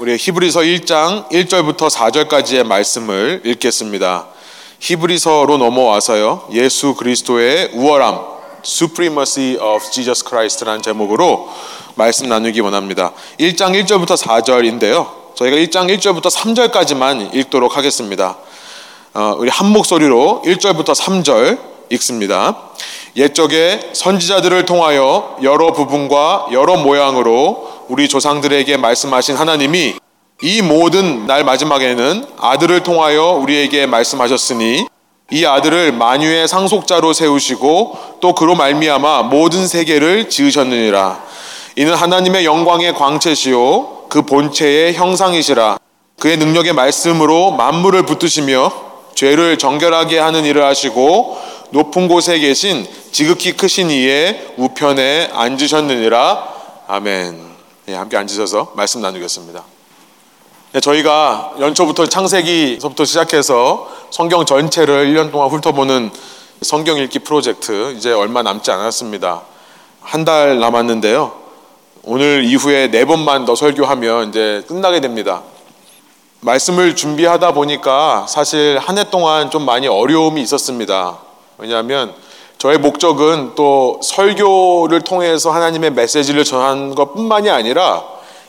우리 히브리서 1장 1절부터 4절까지의 말씀을 읽겠습니다. 히브리서로 넘어와서요. 예수 그리스도의 우월함, Supremacy of Jesus Christ라는 제목으로 말씀 나누기 원합니다. 1장 1절부터 4절인데요. 저희가 1장 1절부터 3절까지만 읽도록 하겠습니다. 어, 우리 한 목소리로 1절부터 3절 읽습니다. 옛적에 선지자들을 통하여 여러 부분과 여러 모양으로 우리 조상들에게 말씀하신 하나님이 이 모든 날 마지막에는 아들을 통하여 우리에게 말씀하셨으니 이 아들을 만유의 상속자로 세우시고 또 그로 말미암아 모든 세계를 지으셨느니라. 이는 하나님의 영광의 광채시요 그 본체의 형상이시라. 그의 능력의 말씀으로 만물을 붙드시며 죄를 정결하게 하는 일을 하시고 높은 곳에 계신 지극히 크신 이의 우편에 앉으셨느니라. 아멘. 네, 함께 앉으셔서 말씀 나누겠습니다. 네, 저희가 연초부터 창세기서부터 시작해서 성경 전체를 1년 동안 훑어보는 성경 읽기 프로젝트 이제 얼마 남지 않았습니다. 한 달 남았는데요. 오늘 이후에 네 번만 더 설교하면 이제 끝나게 됩니다. 말씀을 준비하다 보니까 사실 한 해 동안 좀 많이 어려움이 있었습니다. 왜냐하면 저의 목적은 또 설교를 통해서 하나님의 메시지를 전하는 것 뿐만이 아니라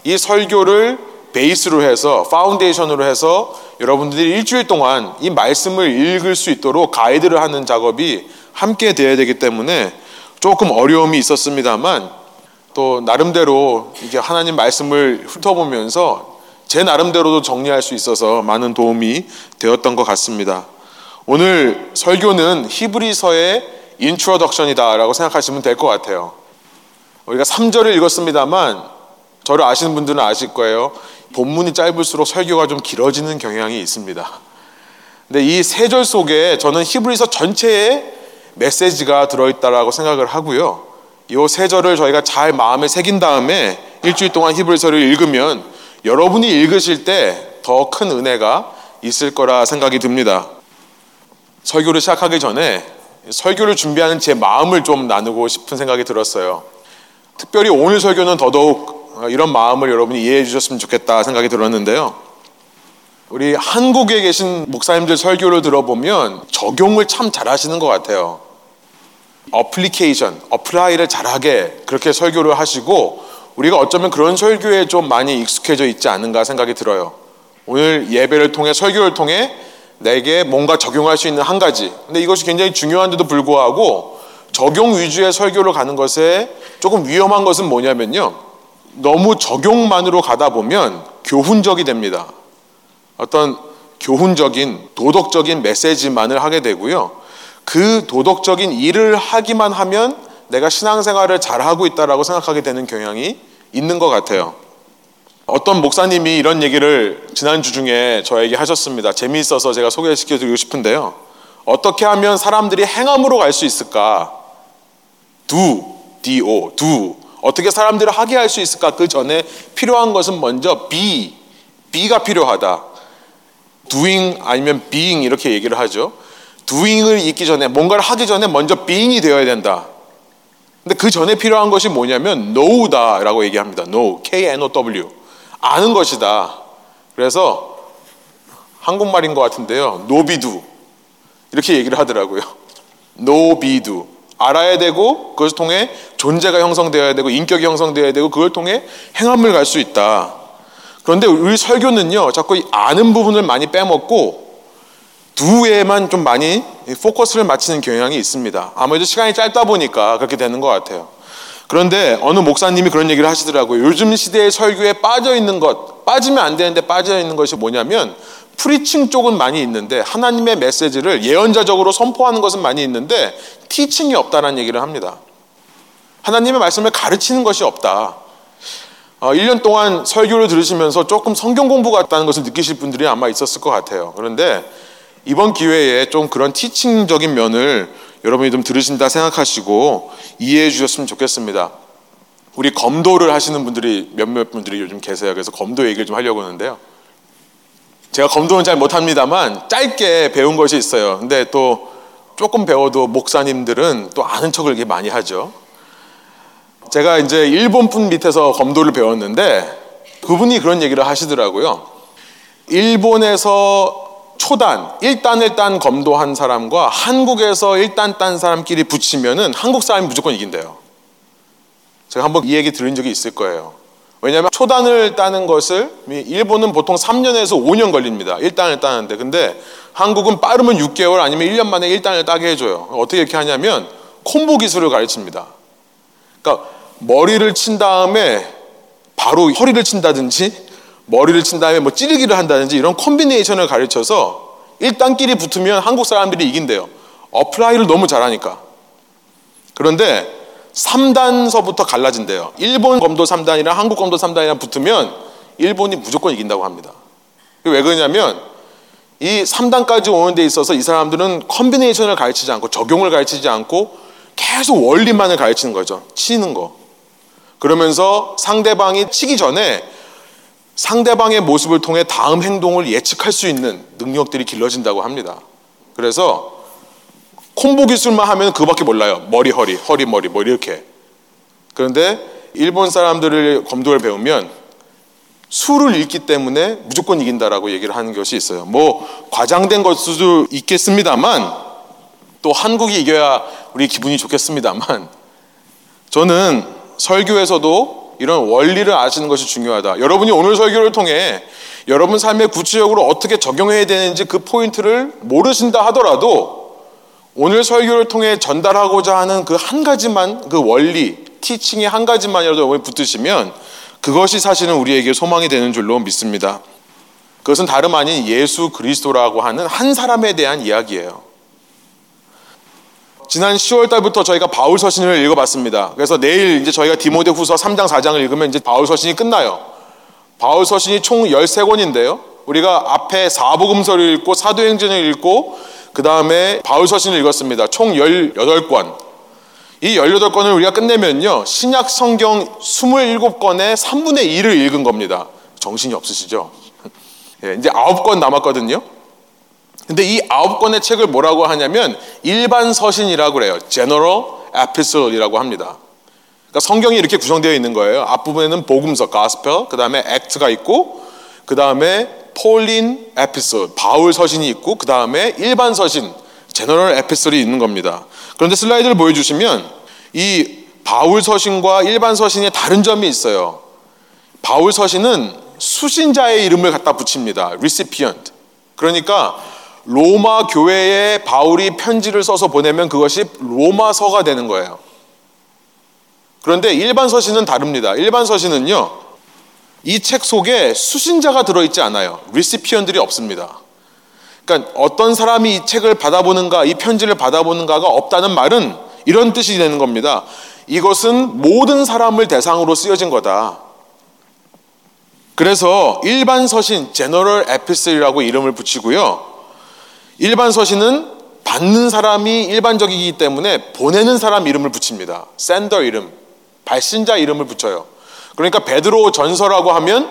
이 설교를 베이스로 해서, foundation으로 해서 여러분들이 일주일 동안 이 말씀을 읽을 수 있도록 가이드를 하는 작업이 함께 되어야 되기 때문에 조금 어려움이 있었습니다만 또 나름대로 이게 하나님 말씀을 훑어보면서 제 나름대로도 정리할 수 있어서 많은 도움이 되었던 것 같습니다. 오늘 설교는 히브리서의 introduction이다라고 생각하시면 될 것 같아요. 우리가 3절을 읽었습니다만 저를 아시는 분들은 아실 거예요. 본문이 짧을수록 설교가 좀 길어지는 경향이 있습니다. 근데 이 세 절 속에 저는 히브리서 전체에 메시지가 들어있다라고 생각을 하고요. 이 세 절을 저희가 잘 마음에 새긴 다음에 일주일 동안 히브리서를 읽으면 여러분이 읽으실 때 더 큰 은혜가 있을 거라 생각이 듭니다. 설교를 시작하기 전에 설교를 준비하는 제 마음을 좀 나누고 싶은 생각이 들었어요. 특별히 오늘 설교는 더더욱 이런 마음을 여러분이 이해해 주셨으면 좋겠다 생각이 들었는데요. 우리 한국에 계신 목사님들 설교를 들어보면 적용을 참 잘하시는 것 같아요. application, apply를 잘하게 그렇게 설교를 하시고 우리가 어쩌면 그런 설교에 좀 많이 익숙해져 있지 않은가 생각이 들어요. 오늘 예배를 통해 설교를 통해 내게 뭔가 적용할 수 있는 한 가지. 근데 이것이 굉장히 중요한데도 불구하고 적용 위주의 설교를 가는 것에 조금 위험한 것은 뭐냐면요. 너무 적용만으로 가다 보면 교훈적이 됩니다. 어떤 교훈적인 도덕적인 메시지만을 하게 되고요. 그 도덕적인 일을 하기만 하면 내가 신앙생활을 잘하고 있다라고 생각하게 되는 경향이 있는 것 같아요. 어떤 목사님이 이런 얘기를 지난주 중에 저에게 하셨습니다. 재미있어서 제가 소개시켜 드리고 싶은데요. 어떻게 하면 사람들이 행함으로 갈 수 있을까? do, do, do. 어떻게 사람들을 하게 할 수 있을까? 그 전에 필요한 것은 먼저 be, be가 필요하다. doing 아니면 being 이렇게 얘기를 하죠. doing을 잊기 전에 뭔가를 하기 전에 먼저 being이 되어야 된다. 근데 그 전에 필요한 것이 뭐냐면 know다라고 얘기합니다. know, K-N-O-W. 아는 것이다. 그래서 한국말인 것 같은데요. 노비두 이렇게 얘기를 하더라고요. 노비두 알아야 되고 그것을 통해 존재가 형성되어야 되고 인격이 형성되어야 되고 그걸 통해 행함을 갈 수 있다. 그런데 우리 설교는요, 자꾸 아는 부분을 많이 빼먹고 두에만 좀 많이 포커스를 맞추는 경향이 있습니다. 아무래도 시간이 짧다 보니까 그렇게 되는 것 같아요. 그런데 어느 목사님이 그런 얘기를 하시더라고요. 요즘 시대의 설교에 빠져 있는 것, 빠지면 안 되는데 빠져 있는 것이 뭐냐면 프리칭 쪽은 많이 있는데 하나님의 메시지를 예언자적으로 선포하는 것은 많이 있는데 티칭이 없다는 얘기를 합니다. 하나님의 말씀을 가르치는 것이 없다. 어, 1년 동안 설교를 들으시면서 조금 성경 공부 같다는 것을 느끼실 분들이 아마 있었을 것 같아요. 그런데 이번 기회에 좀 그런 티칭적인 면을 여러분이 좀 들으신다 생각하시고 이해해 주셨으면 좋겠습니다. 우리 검도를 하시는 분들이 몇몇 분들이 요즘 계세요. 그래서 검도 얘기를 좀 하려고 하는데요. 제가 검도는 잘 못합니다만 짧게 배운 것이 있어요. 근데 또 조금 배워도 목사님들은 또 아는 척을 이렇게 많이 하죠. 제가 이제 일본 분 밑에서 검도를 배웠는데 그분이 그런 얘기를 하시더라고요. 일본에서 초단, 1단 1단 검도한 사람과 한국에서 1단 딴 사람끼리 붙이면은 한국 사람이 무조건 이긴대요. 제가 한번 이 얘기 들은 적이 있을 거예요. 왜냐하면 초단을 따는 것을 일본은 보통 3년에서 5년 걸립니다. 1단을 따는데. 근데 한국은 빠르면 6개월 아니면 1년 만에 1단을 따게 해줘요. 어떻게 이렇게 하냐면 콤보 기술을 가르칩니다. 그러니까 머리를 친 다음에 바로 허리를 친다든지 머리를 친 다음에 뭐 찌르기를 한다든지 이런 combination을 가르쳐서 1단끼리 붙으면 한국 사람들이 이긴대요. apply를 너무 잘하니까. 그런데 3단서부터 갈라진대요. 일본 검도 3단이랑 한국 검도 3단이랑 붙으면 일본이 무조건 이긴다고 합니다. 왜 그러냐면 이 3단까지 오는 데 있어서 이 사람들은 combination을 가르치지 않고 적용을 가르치지 않고 계속 원리만을 가르치는 거죠. 치는 거. 그러면서 상대방이 치기 전에 상대방의 모습을 통해 다음 행동을 예측할 수 있는 능력들이 길러진다고 합니다. 그래서 콤보 기술만 하면 그밖에 몰라요. 머리, 허리, 허리, 머리, 뭐 이렇게. 그런데 일본 사람들을 검도를 배우면 수를 읽기 때문에 무조건 이긴다라고 얘기를 하는 것이 있어요. 뭐 과장된 것 수도 있겠습니다만 또 한국이 이겨야 우리 기분이 좋겠습니다만 저는 설교에서도 이런 원리를 아시는 것이 중요하다. 여러분이 오늘 설교를 통해 여러분 삶에 구체적으로 어떻게 적용해야 되는지 그 포인트를 모르신다 하더라도 오늘 설교를 통해 전달하고자 하는 그 한 가지만 그 원리, 티칭의 한 가지만이라도 여러분이 붙으시면 그것이 사실은 우리에게 소망이 되는 줄로 믿습니다. 그것은 다름 아닌 예수 그리스도라고 하는 한 사람에 대한 이야기예요. 지난 10월 달부터 저희가 바울 서신을 읽어봤습니다. 그래서 내일 이제 저희가 디모데 후서 3장, 4장을 읽으면 이제 바울 서신이 끝나요. 바울 서신이 총 13권인데요. 우리가 앞에 사복음서를 읽고 사도행전을 읽고 그 다음에 바울 서신을 읽었습니다. 총 18권. 이 18권을 우리가 끝내면요. 신약 성경 27권의 3분의 1을 읽은 겁니다. 정신이 없으시죠? 예, 이제 9권 남았거든요. 근데 이 9권의 책을 뭐라고 하냐면 일반 서신이라고 그래요. General Epistle이라고 합니다. 그러니까 성경이 이렇게 구성되어 있는 거예요. 앞부분에는 복음서, Gospel, 그 다음에 Act가 있고, 그 다음에 Pauline Epistle, 바울 서신이 있고 그 다음에 일반 서신, General Epistle이 있는 겁니다. 그런데 슬라이드를 보여주시면 이 바울 서신과 일반 서신에 다른 점이 있어요. 바울 서신은 수신자의 이름을 갖다 붙입니다. recipient. 그러니까 로마 교회에 바울이 편지를 써서 보내면 그것이 로마서가 되는 거예요. 그런데 일반 서신은 다릅니다. 일반 서신은요, 이 책 속에 수신자가 들어있지 않아요. 리시피언들이 없습니다. 그러니까 어떤 사람이 이 책을 받아보는가, 이 편지를 받아보는가가 없다는 말은 이런 뜻이 되는 겁니다. 이것은 모든 사람을 대상으로 쓰여진 거다. 그래서 일반 서신, 제너럴 에피슬이라고 이름을 붙이고요. 일반 서신은 받는 사람이 일반적이기 때문에 보내는 사람 이름을 붙입니다. 샌더 이름, 발신자 이름을 붙여요. 그러니까 베드로 전서라고 하면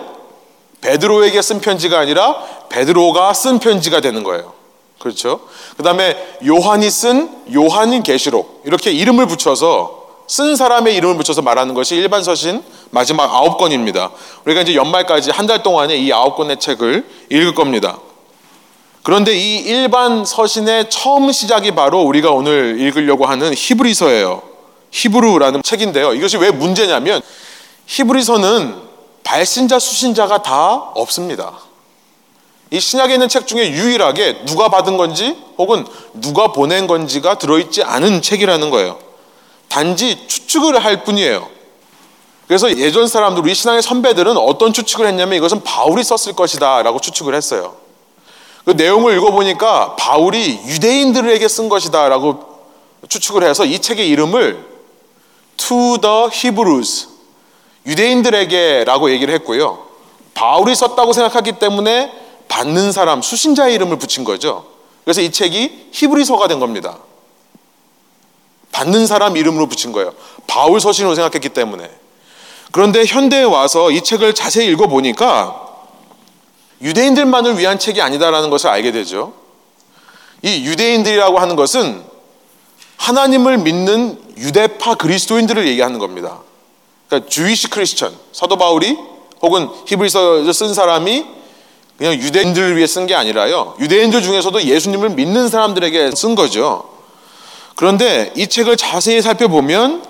베드로에게 쓴 편지가 아니라 베드로가 쓴 편지가 되는 거예요. 그렇죠? 그 다음에 요한이 쓴 요한인 계시록 이렇게 이름을 붙여서 쓴 사람의 이름을 붙여서 말하는 것이 일반 서신 마지막 아홉 권입니다. 우리가 이제 연말까지 한 달 동안에 이 아홉 권의 책을 읽을 겁니다. 그런데 이 일반 서신의 처음 시작이 바로 우리가 오늘 읽으려고 하는 히브리서예요. 히브루라는 책인데요. 이것이 왜 문제냐면 히브리서는 발신자 수신자가 다 없습니다. 이 신약에 있는 책 중에 유일하게 누가 받은 건지 혹은 누가 보낸 건지가 들어있지 않은 책이라는 거예요. 단지 추측을 할 뿐이에요. 그래서 예전 사람들, 우리 신앙의 선배들은 어떤 추측을 했냐면 이것은 바울이 썼을 것이다 라고 추측을 했어요. 그 내용을 읽어보니까 바울이 유대인들에게 쓴 것이다 라고 추측을 해서 이 책의 이름을 To the Hebrews 유대인들에게라고 얘기를 했고요. 바울이 썼다고 생각하기 때문에 받는 사람, 수신자의 이름을 붙인 거죠. 그래서 이 책이 히브리서가 된 겁니다. 받는 사람 이름으로 붙인 거예요. 바울 서신으로 생각했기 때문에. 그런데 현대에 와서 이 책을 자세히 읽어보니까 유대인들만을 위한 책이 아니다라는 것을 알게 되죠. 이 유대인들이라고 하는 것은 하나님을 믿는 유대파 그리스도인들을 얘기하는 겁니다. 그러니까 주이시 크리스천 사도 바울이 혹은 히브리서를 쓴 사람이 그냥 유대인들을 위해 쓴 게 아니라요. 유대인들 중에서도 예수님을 믿는 사람들에게 쓴 거죠. 그런데 이 책을 자세히 살펴보면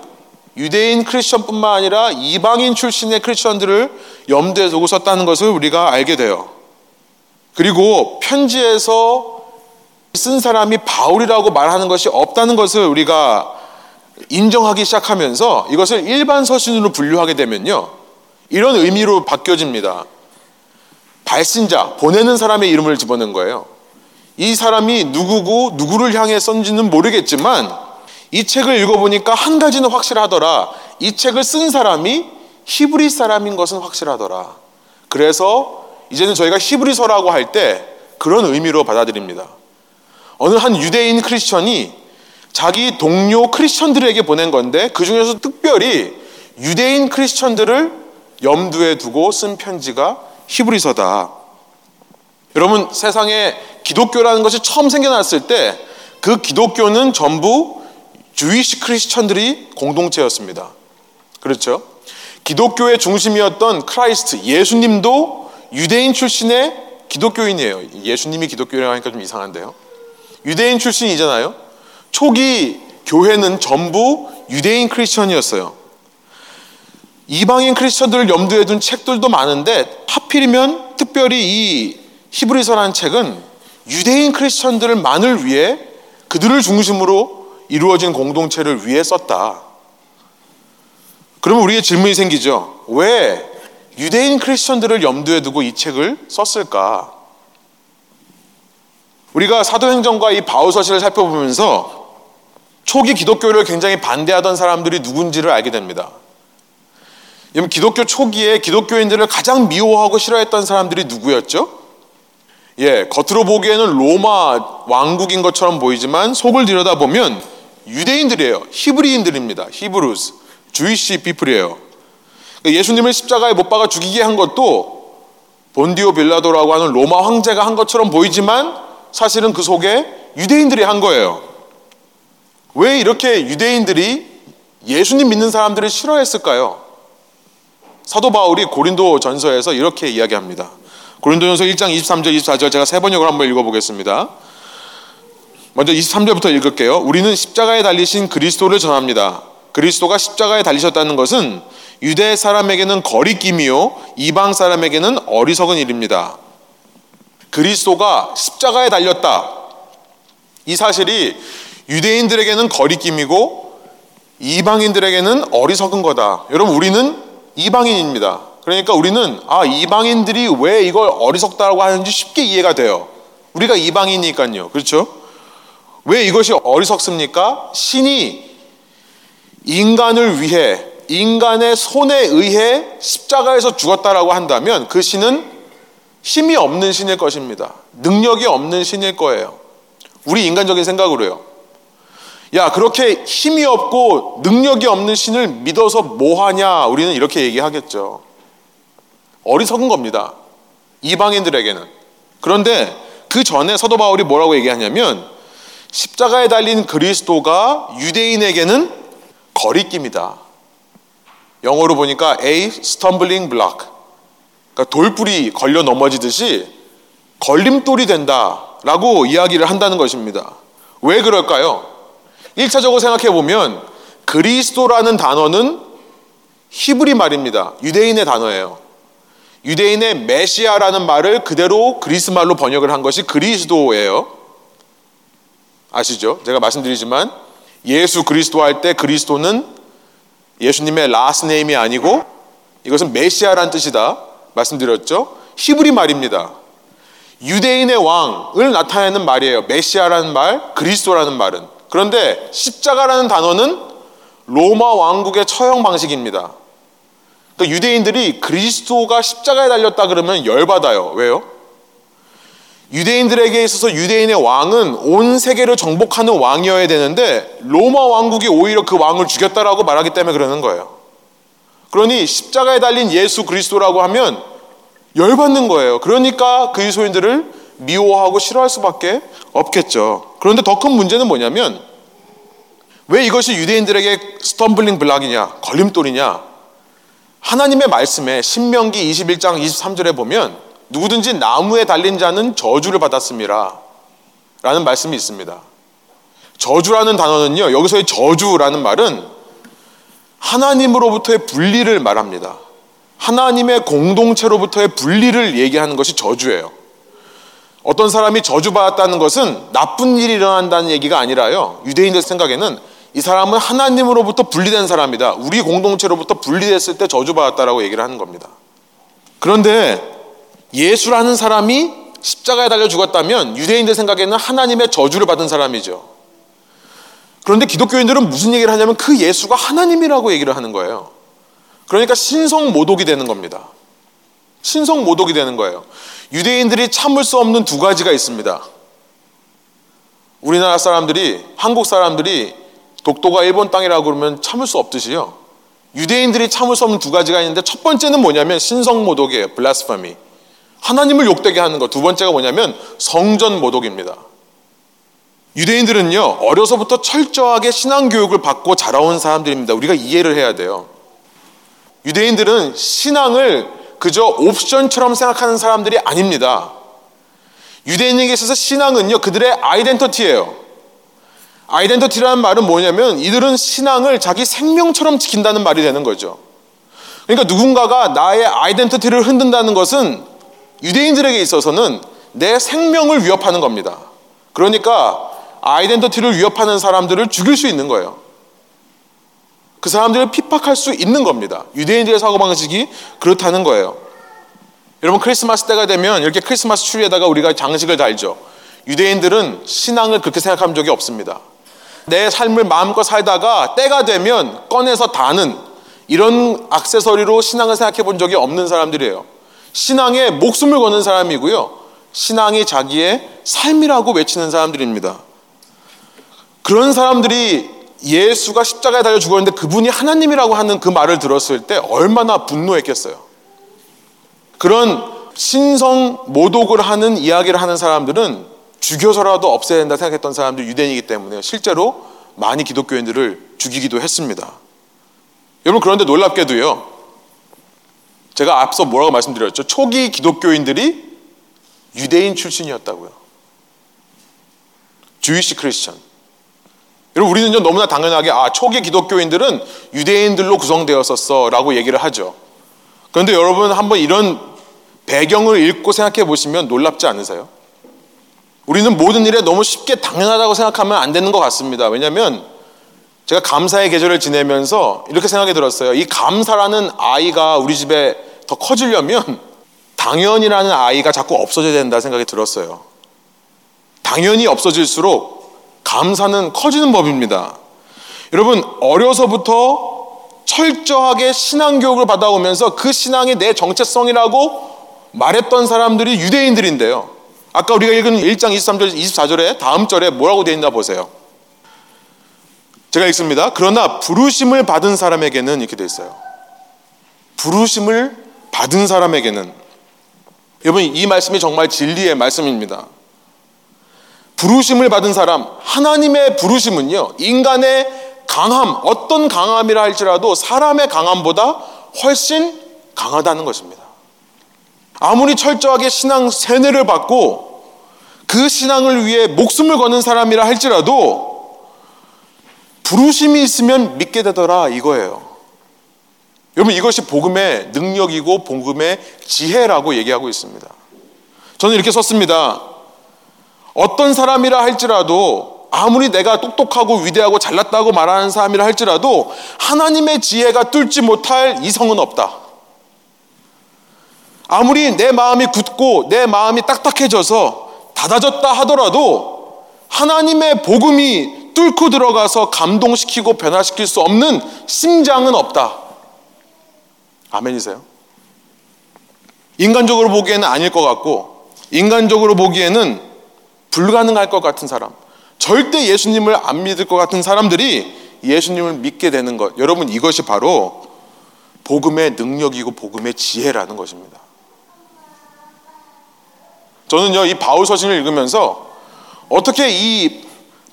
유대인 크리스천뿐만 아니라 이방인 출신의 크리스천들을 염두에 두고 썼다는 것을 우리가 알게 돼요. 그리고 편지에서 쓴 사람이 바울이라고 말하는 것이 없다는 것을 우리가 인정하기 시작하면서 이것을 일반 서신으로 분류하게 되면요. 이런 의미로 바뀌어집니다. 발신자, 보내는 사람의 이름을 집어넣은 거예요. 이 사람이 누구고 누구를 향해 썼는지는 모르겠지만 이 책을 읽어보니까 한 가지는 확실하더라. 이 책을 쓴 사람이 히브리 사람인 것은 확실하더라. 그래서 이제는 저희가 히브리서라고 할 때 그런 의미로 받아들입니다. 어느 한 유대인 크리스천이 자기 동료 크리스천들에게 보낸 건데 그 중에서 특별히 유대인 크리스천들을 염두에 두고 쓴 편지가 히브리서다. 여러분 세상에 기독교라는 것이 처음 생겨났을 때 그 기독교는 전부 주이시 크리스천들이 공동체였습니다. 그렇죠? 기독교의 중심이었던 Christ 예수님도 유대인 출신의 기독교인이에요. 예수님이 기독교라고 하니까 좀 이상한데요. 유대인 출신이잖아요. 초기 교회는 전부 유대인 크리스천이었어요. 이방인 크리스천들을 염두에 둔 책들도 많은데 하필이면 특별히 이 히브리서라는 책은 유대인 크리스천들만을 위해 그들을 중심으로 이루어진 공동체를 위해 썼다. 그러면 우리의 질문이 생기죠. 왜 유대인 크리스천들을 염두에 두고 이 책을 썼을까? 우리가 사도행전과 이 바울서신을 살펴보면서 초기 기독교를 굉장히 반대하던 사람들이 누군지를 알게 됩니다. 기독교 초기에 기독교인들을 가장 미워하고 싫어했던 사람들이 누구였죠? 예, 겉으로 보기에는 로마 왕국인 것처럼 보이지만 속을 들여다보면 유대인들이에요. 히브리인들입니다. 히브루스, 주이시 피플이에요. 예수님을 십자가에 못 박아 죽이게 한 것도 본디오 빌라도라고 하는 로마 황제가 한 것처럼 보이지만 사실은 그 속에 유대인들이 한 거예요. 왜 이렇게 유대인들이 예수님 믿는 사람들을 싫어했을까요? 사도 바울이 고린도 전서에서 이렇게 이야기합니다. 고린도 전서 1장 23절 24절 제가 세 번역을 한번 읽어보겠습니다. 먼저 23절부터 읽을게요. 우리는 십자가에 달리신 그리스도를 전합니다. 그리스도가 십자가에 달리셨다는 것은 유대 사람에게는 거리낌이요 이방 사람에게는 어리석은 일입니다. 그리스도가 십자가에 달렸다. 이 사실이 유대인들에게는 거리낌이고 이방인들에게는 어리석은 거다. 여러분 우리는 이방인입니다. 그러니까 우리는 아 이방인들이 왜 이걸 어리석다라고 하는지 쉽게 이해가 돼요. 우리가 이방이니까요. 그렇죠? 왜 이것이 어리석습니까? 신이 인간을 위해 인간의 손에 의해 십자가에서 죽었다라고 한다면 그 신은 힘이 없는 신일 것입니다. 능력이 없는 신일 거예요. 우리 인간적인 생각으로요. 야, 그렇게 힘이 없고 능력이 없는 신을 믿어서 뭐 하냐? 우리는 이렇게 얘기하겠죠. 어리석은 겁니다. 이방인들에게는. 그런데 그 전에 사도 바울이 뭐라고 얘기하냐면 십자가에 달린 그리스도가 유대인에게는 거리낌이다. 영어로 보니까 a stumbling block. 그러니까 돌불이 걸려 넘어지듯이 걸림돌이 된다라고 이야기를 한다는 것입니다. 왜 그럴까요? 1차적으로 생각해 보면 그리스도라는 단어는 히브리 말입니다. 유대인의 단어예요. 유대인의 메시아라는 말을 그대로 그리스 말로 번역을 한 것이 그리스도예요. 아시죠? 제가 말씀드리지만 예수 그리스도 할 때 그리스도는 예수님의 last name이 아니고 이것은 메시아란 뜻이다. 말씀드렸죠? 히브리 말입니다. 유대인의 왕을 나타내는 말이에요. 메시아라는 말, 그리스도라는 말은. 그런데 십자가라는 단어는 로마 왕국의 처형 방식입니다. 그러니까 유대인들이 그리스도가 십자가에 달렸다 그러면 열받아요. 왜요? 유대인들에게 있어서 유대인의 왕은 온 세계를 정복하는 왕이어야 되는데 로마 왕국이 오히려 그 왕을 죽였다라고 말하기 때문에 그러는 거예요. 그러니 십자가에 달린 예수 그리스도라고 하면 열받는 거예요. 그러니까 그리스도인들을 미워하고 싫어할 수밖에 없겠죠. 그런데 더 큰 문제는 뭐냐면 왜 이것이 유대인들에게 stumbling block이냐, 걸림돌이냐? 하나님의 말씀에 신명기 21장 23절에 보면 누구든지 나무에 달린 자는 저주를 받았습니다. 라는 말씀이 있습니다. 저주라는 단어는요, 여기서의 저주라는 말은 하나님으로부터의 분리를 말합니다. 하나님의 공동체로부터의 분리를 얘기하는 것이 저주예요. 어떤 사람이 저주받았다는 것은 나쁜 일이 일어난다는 얘기가 아니라요. 유대인들 생각에는 이 사람은 하나님으로부터 분리된 사람이다. 우리 공동체로부터 분리됐을 때 저주받았다라고 얘기를 하는 겁니다. 그런데 예수라는 사람이 십자가에 달려 죽었다면 유대인들 생각에는 하나님의 저주를 받은 사람이죠. 그런데 기독교인들은 무슨 얘기를 하냐면 그 예수가 하나님이라고 얘기를 하는 거예요. 그러니까 신성 모독이 되는 겁니다. 신성 모독이 되는 거예요. 유대인들이 참을 수 없는 두 가지가 있습니다. 우리나라 사람들이, 한국 사람들이 독도가 일본 땅이라고 그러면 참을 수 없듯이요. 유대인들이 참을 수 없는 두 가지가 있는데 첫 번째는 뭐냐면 신성 모독이에요. 블라스파미. 하나님을 욕되게 하는 것. 두 번째가 뭐냐면 성전 모독입니다. 유대인들은요, 어려서부터 철저하게 신앙 교육을 받고 자라온 사람들입니다. 우리가 이해를 해야 돼요. 유대인들은 신앙을 그저 옵션처럼 생각하는 사람들이 아닙니다. 유대인에게 있어서 신앙은요, 그들의 아이덴티티예요. 아이덴티티라는 말은 뭐냐면 이들은 신앙을 자기 생명처럼 지킨다는 말이 되는 거죠. 그러니까 누군가가 나의 아이덴티티를 흔든다는 것은 유대인들에게 있어서는 내 생명을 위협하는 겁니다. 그러니까 아이덴티티를 위협하는 사람들을 죽일 수 있는 거예요. 그 사람들을 핍박할 수 있는 겁니다. 유대인들의 사고방식이 그렇다는 거예요. 여러분 크리스마스 때가 되면 이렇게 크리스마스 추리에다가 우리가 장식을 달죠. 유대인들은 신앙을 그렇게 생각한 적이 없습니다. 내 삶을 마음껏 살다가 때가 되면 꺼내서 다는 이런 악세서리로 신앙을 생각해 본 적이 없는 사람들이에요. 신앙에 목숨을 거는 사람이고요. 신앙이 자기의 삶이라고 외치는 사람들입니다. 그런 사람들이 예수가 십자가에 달려 죽었는데 그분이 하나님이라고 하는 그 말을 들었을 때 얼마나 분노했겠어요. 그런 신성 모독을 하는 이야기를 하는 사람들은 죽여서라도 없애야 된다 생각했던 사람들 유대인이기 때문에 실제로 많이 기독교인들을 죽이기도 했습니다. 여러분 그런데 놀랍게도요. 제가 앞서 뭐라고 말씀드렸죠? 초기 기독교인들이 유대인 출신이었다고요. 주이시 크리스천. 여러분 우리는 너무나 당연하게 아 초기 기독교인들은 유대인들로 구성되었었어라고 얘기를 하죠. 그런데 여러분 한번 이런 배경을 읽고 생각해 보시면 놀랍지 않으세요? 우리는 모든 일에 너무 쉽게 당연하다고 생각하면 안 되는 것 같습니다. 왜냐하면 제가 감사의 계절을 지내면서 이렇게 생각이 들었어요. 이 감사라는 아이가 우리 집에 더 커지려면 당연이라는 아이가 자꾸 없어져야 된다 생각이 들었어요. 당연히 없어질수록 감사는 커지는 법입니다. 여러분, 어려서부터 철저하게 신앙 교육을 받아오면서 그 신앙이 내 정체성이라고 말했던 사람들이 유대인들인데요. 아까 우리가 읽은 1장 23절, 24절에 다음 절에 뭐라고 되어 있나 보세요. 제가 읽습니다. 그러나 부르심을 받은 사람에게는 이렇게 되어 있어요. 부르심을 받은 사람에게는 여러분 이 말씀이 정말 진리의 말씀입니다. 부르심을 받은 사람, 하나님의 부르심은요, 인간의 강함, 어떤 강함이라 할지라도 사람의 강함보다 훨씬 강하다는 것입니다. 아무리 철저하게 신앙 세뇌를 받고 그 신앙을 위해 목숨을 거는 사람이라 할지라도 부르심이 있으면 믿게 되더라 이거예요. 여러분 이것이 복음의 능력이고 복음의 지혜라고 얘기하고 있습니다. 저는 이렇게 썼습니다. 어떤 사람이라 할지라도 아무리 내가 똑똑하고 위대하고 잘났다고 말하는 사람이라 할지라도 하나님의 지혜가 뚫지 못할 이성은 없다. 아무리 내 마음이 굳고 내 마음이 딱딱해져서 닫아졌다 하더라도 하나님의 복음이 뚫고 들어가서 감동시키고 변화시킬 수 없는 심장은 없다. 아멘이세요? 인간적으로 보기에는 아닐 것 같고 인간적으로 보기에는 불가능할 것 같은 사람, 절대 예수님을 안 믿을 것 같은 사람들이 예수님을 믿게 되는 것. 여러분, 이것이 바로 복음의 능력이고 복음의 지혜라는 것입니다. 저는요, 이 바울 서신을 읽으면서 어떻게 이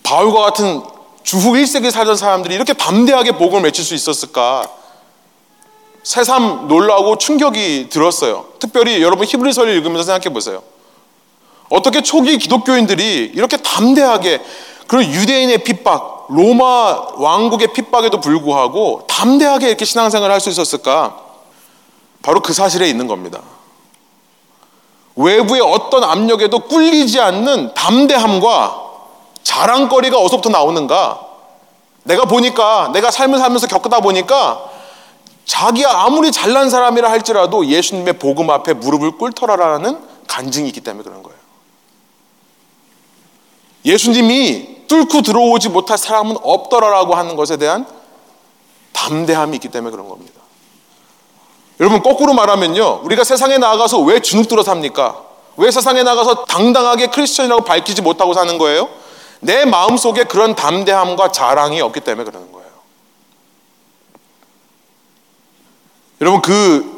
바울과 같은 주후 1세기 살던 사람들이 이렇게 담대하게 복음을 맺힐 수 있었을까 새삼 놀라고 충격이 들었어요. 특별히 여러분 히브리서를 읽으면서 생각해 보세요. 어떻게 초기 기독교인들이 이렇게 담대하게 그런 유대인의 핍박, 로마 왕국의 핍박에도 불구하고 담대하게 이렇게 신앙생활을 할 수 있었을까? 바로 그 사실에 있는 겁니다. 외부의 어떤 압력에도 꿀리지 않는 담대함과 자랑거리가 어디서부터 나오는가? 내가 보니까, 내가 삶을 살면서 겪다 보니까 자기가 아무리 잘난 사람이라 할지라도 예수님의 복음 앞에 무릎을 꿇더라라는 간증이 있기 때문에 그런 거예요. 예수님이 뚫고 들어오지 못할 사람은 없더라라고 하는 것에 대한 담대함이 있기 때문에 그런 겁니다. 여러분 거꾸로 말하면요. 우리가 세상에 나가서 왜 주눅 들어 삽니까? 왜 세상에 나가서 당당하게 크리스천이라고 밝히지 못하고 사는 거예요? 내 마음속에 그런 담대함과 자랑이 없기 때문에 그러는 거예요. 여러분 그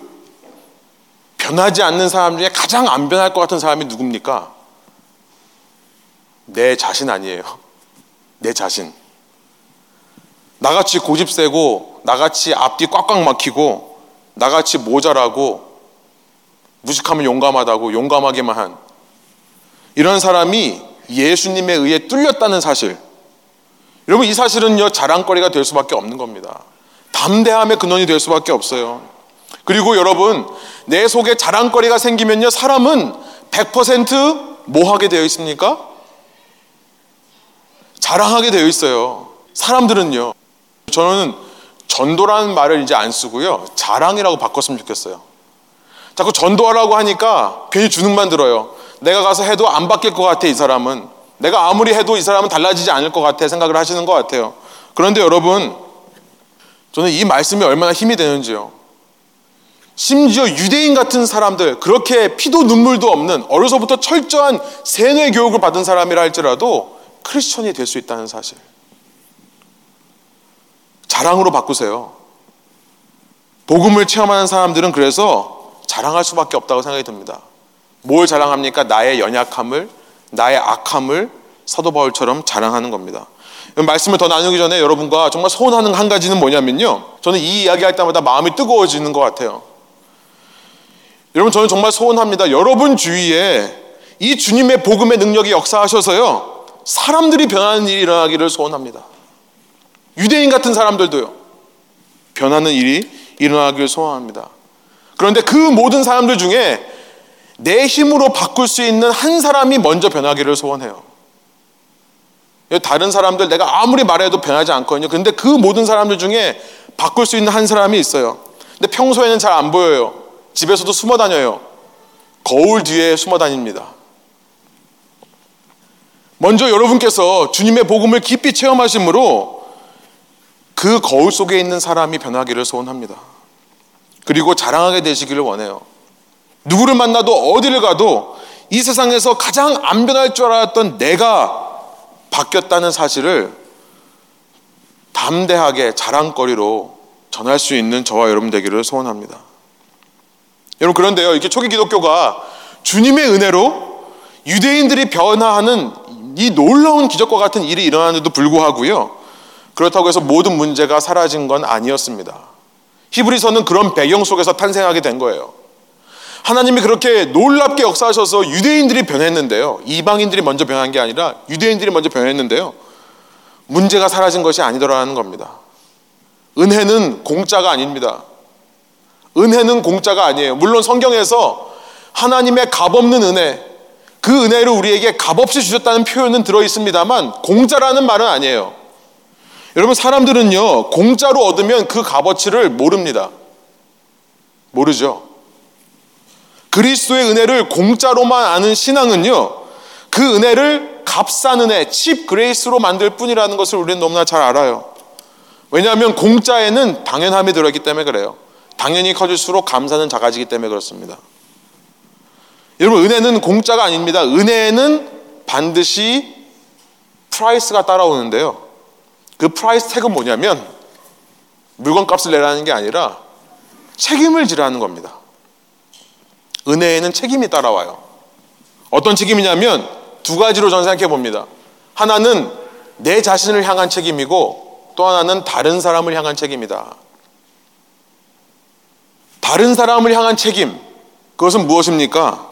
변하지 않는 사람 중에 가장 안 변할 것 같은 사람이 누굽니까? 내 자신 아니에요. 내 자신. 나같이 고집 세고, 나같이 앞뒤 꽉꽉 막히고, 나같이 모자라고, 무식하면 용감하다고, 용감하게만 한 이런 사람이 예수님에 의해 뚫렸다는 사실. 여러분, 이 사실은요, 자랑거리가 될 수밖에 없는 겁니다. 담대함의 근원이 될 수밖에 없어요. 그리고 여러분, 내 속에 자랑거리가 생기면요, 사람은 100%뭐 하게 되어 있습니까? 자랑하게 되어 있어요. 사람들은요. 저는 전도라는 말을 이제 안 쓰고요. 자랑이라고 바꿨으면 좋겠어요. 자꾸 전도하라고 하니까 괜히 주눅만 들어요. 내가 가서 해도 안 바뀔 것 같아, 이 사람은. 내가 아무리 해도 이 사람은 달라지지 않을 것 같아 생각을 하시는 것 같아요. 그런데 여러분, 저는 이 말씀이 얼마나 힘이 되는지요. 심지어 유대인 같은 사람들, 그렇게 피도 눈물도 없는 어려서부터 철저한 세뇌 교육을 받은 사람이라 할지라도 크리스천이 될 수 있다는 사실. 자랑으로 바꾸세요. 복음을 체험하는 사람들은 그래서 자랑할 수밖에 없다고 생각이 듭니다. 뭘 자랑합니까? 나의 연약함을, 나의 악함을 사도 바울처럼 자랑하는 겁니다. 말씀을 더 나누기 전에 여러분과 정말 소원하는 한 가지는 뭐냐면요. 저는 이 이야기 할 때마다 마음이 뜨거워지는 것 같아요. 여러분, 저는 정말 소원합니다. 여러분 주위에 이 주님의 복음의 능력이 역사하셔서요. 사람들이 변하는 일이 일어나기를 소원합니다. 유대인 같은 사람들도요. 변하는 일이 일어나기를 소원합니다. 그런데 그 모든 사람들 중에 내 힘으로 바꿀 수 있는 한 사람이 먼저 변하기를 소원해요. 다른 사람들 내가 아무리 말해도 변하지 않거든요. 근데 그 모든 사람들 중에 바꿀 수 있는 한 사람이 있어요. 근데 평소에는 잘 안 보여요. 집에서도 숨어 다녀요. 거울 뒤에 숨어 다닙니다. 먼저 여러분께서 주님의 복음을 깊이 체험하심으로 그 거울 속에 있는 사람이 변하기를 소원합니다. 그리고 자랑하게 되시기를 원해요. 누구를 만나도 어디를 가도 이 세상에서 가장 안 변할 줄 알았던 내가 바뀌었다는 사실을 담대하게 자랑거리로 전할 수 있는 저와 여러분 되기를 소원합니다. 여러분 그런데요, 이렇게 초기 기독교가 주님의 은혜로 유대인들이 변화하는 이 놀라운 기적과 같은 일이 일어나는데도 불구하고요. 그렇다고 해서 모든 문제가 사라진 건 아니었습니다. 히브리서는 그런 배경 속에서 탄생하게 된 거예요. 하나님이 그렇게 놀랍게 역사하셔서 유대인들이 변했는데요. 이방인들이 먼저 변한 게 아니라 유대인들이 먼저 변했는데요. 문제가 사라진 것이 아니더라는 겁니다. 은혜는 공짜가 아닙니다. 은혜는 공짜가 아니에요. 물론 성경에서 하나님의 값없는 은혜, 그 은혜를 우리에게 값없이 주셨다는 표현은 들어 있습니다만 공짜라는 말은 아니에요. 여러분 사람들은요 공짜로 얻으면 그 값어치를 모릅니다. 모르죠. 그리스도의 은혜를 공짜로만 아는 신앙은요 그 은혜를 값싼 은혜, cheap grace로 만들 뿐이라는 것을 우리는 너무나 잘 알아요. 왜냐하면 공짜에는 당연함이 들어있기 때문에 그래요. 당연히 커질수록 감사는 작아지기 때문에 그렇습니다. 여러분 은혜는 공짜가 아닙니다. 은혜는 반드시 price가 따라오는데요. 그 price tag은 뭐냐면 물건 값을 내라는 게 아니라 책임을 지라는 겁니다. 은혜에는 책임이 따라와요. 어떤 책임이냐면 두 가지로 저는 생각해 봅니다. 하나는 내 자신을 향한 책임이고 또 하나는 다른 사람을 향한 책임이다. 다른 사람을 향한 책임, 그것은 무엇입니까?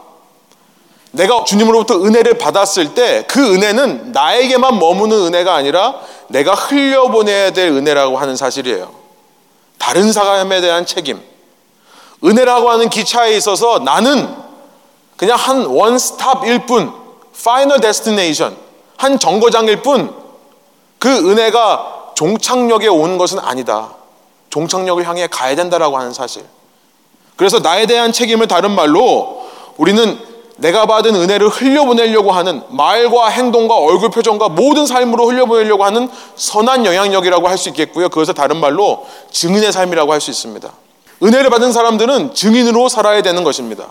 내가 주님으로부터 은혜를 받았을 때 그 은혜는 나에게만 머무는 은혜가 아니라 내가 흘려보내야 될 은혜라고 하는 사실이에요. 다른 사람에 대한 책임. 은혜라고 하는 기차에 있어서 나는 그냥 한 one stop일 뿐, final destination, 한 정거장일 뿐, 그 은혜가 종착역에 온 것은 아니다. 종착역을 향해 가야 된다라고 하는 사실. 그래서 나에 대한 책임을 다른 말로 우리는 내가 받은 은혜를 흘려보내려고 하는 말과 행동과 얼굴 표정과 모든 삶으로 흘려보내려고 하는 선한 영향력이라고 할 수 있겠고요. 그것을 다른 말로 증인의 삶이라고 할 수 있습니다. 은혜를 받은 사람들은 증인으로 살아야 되는 것입니다.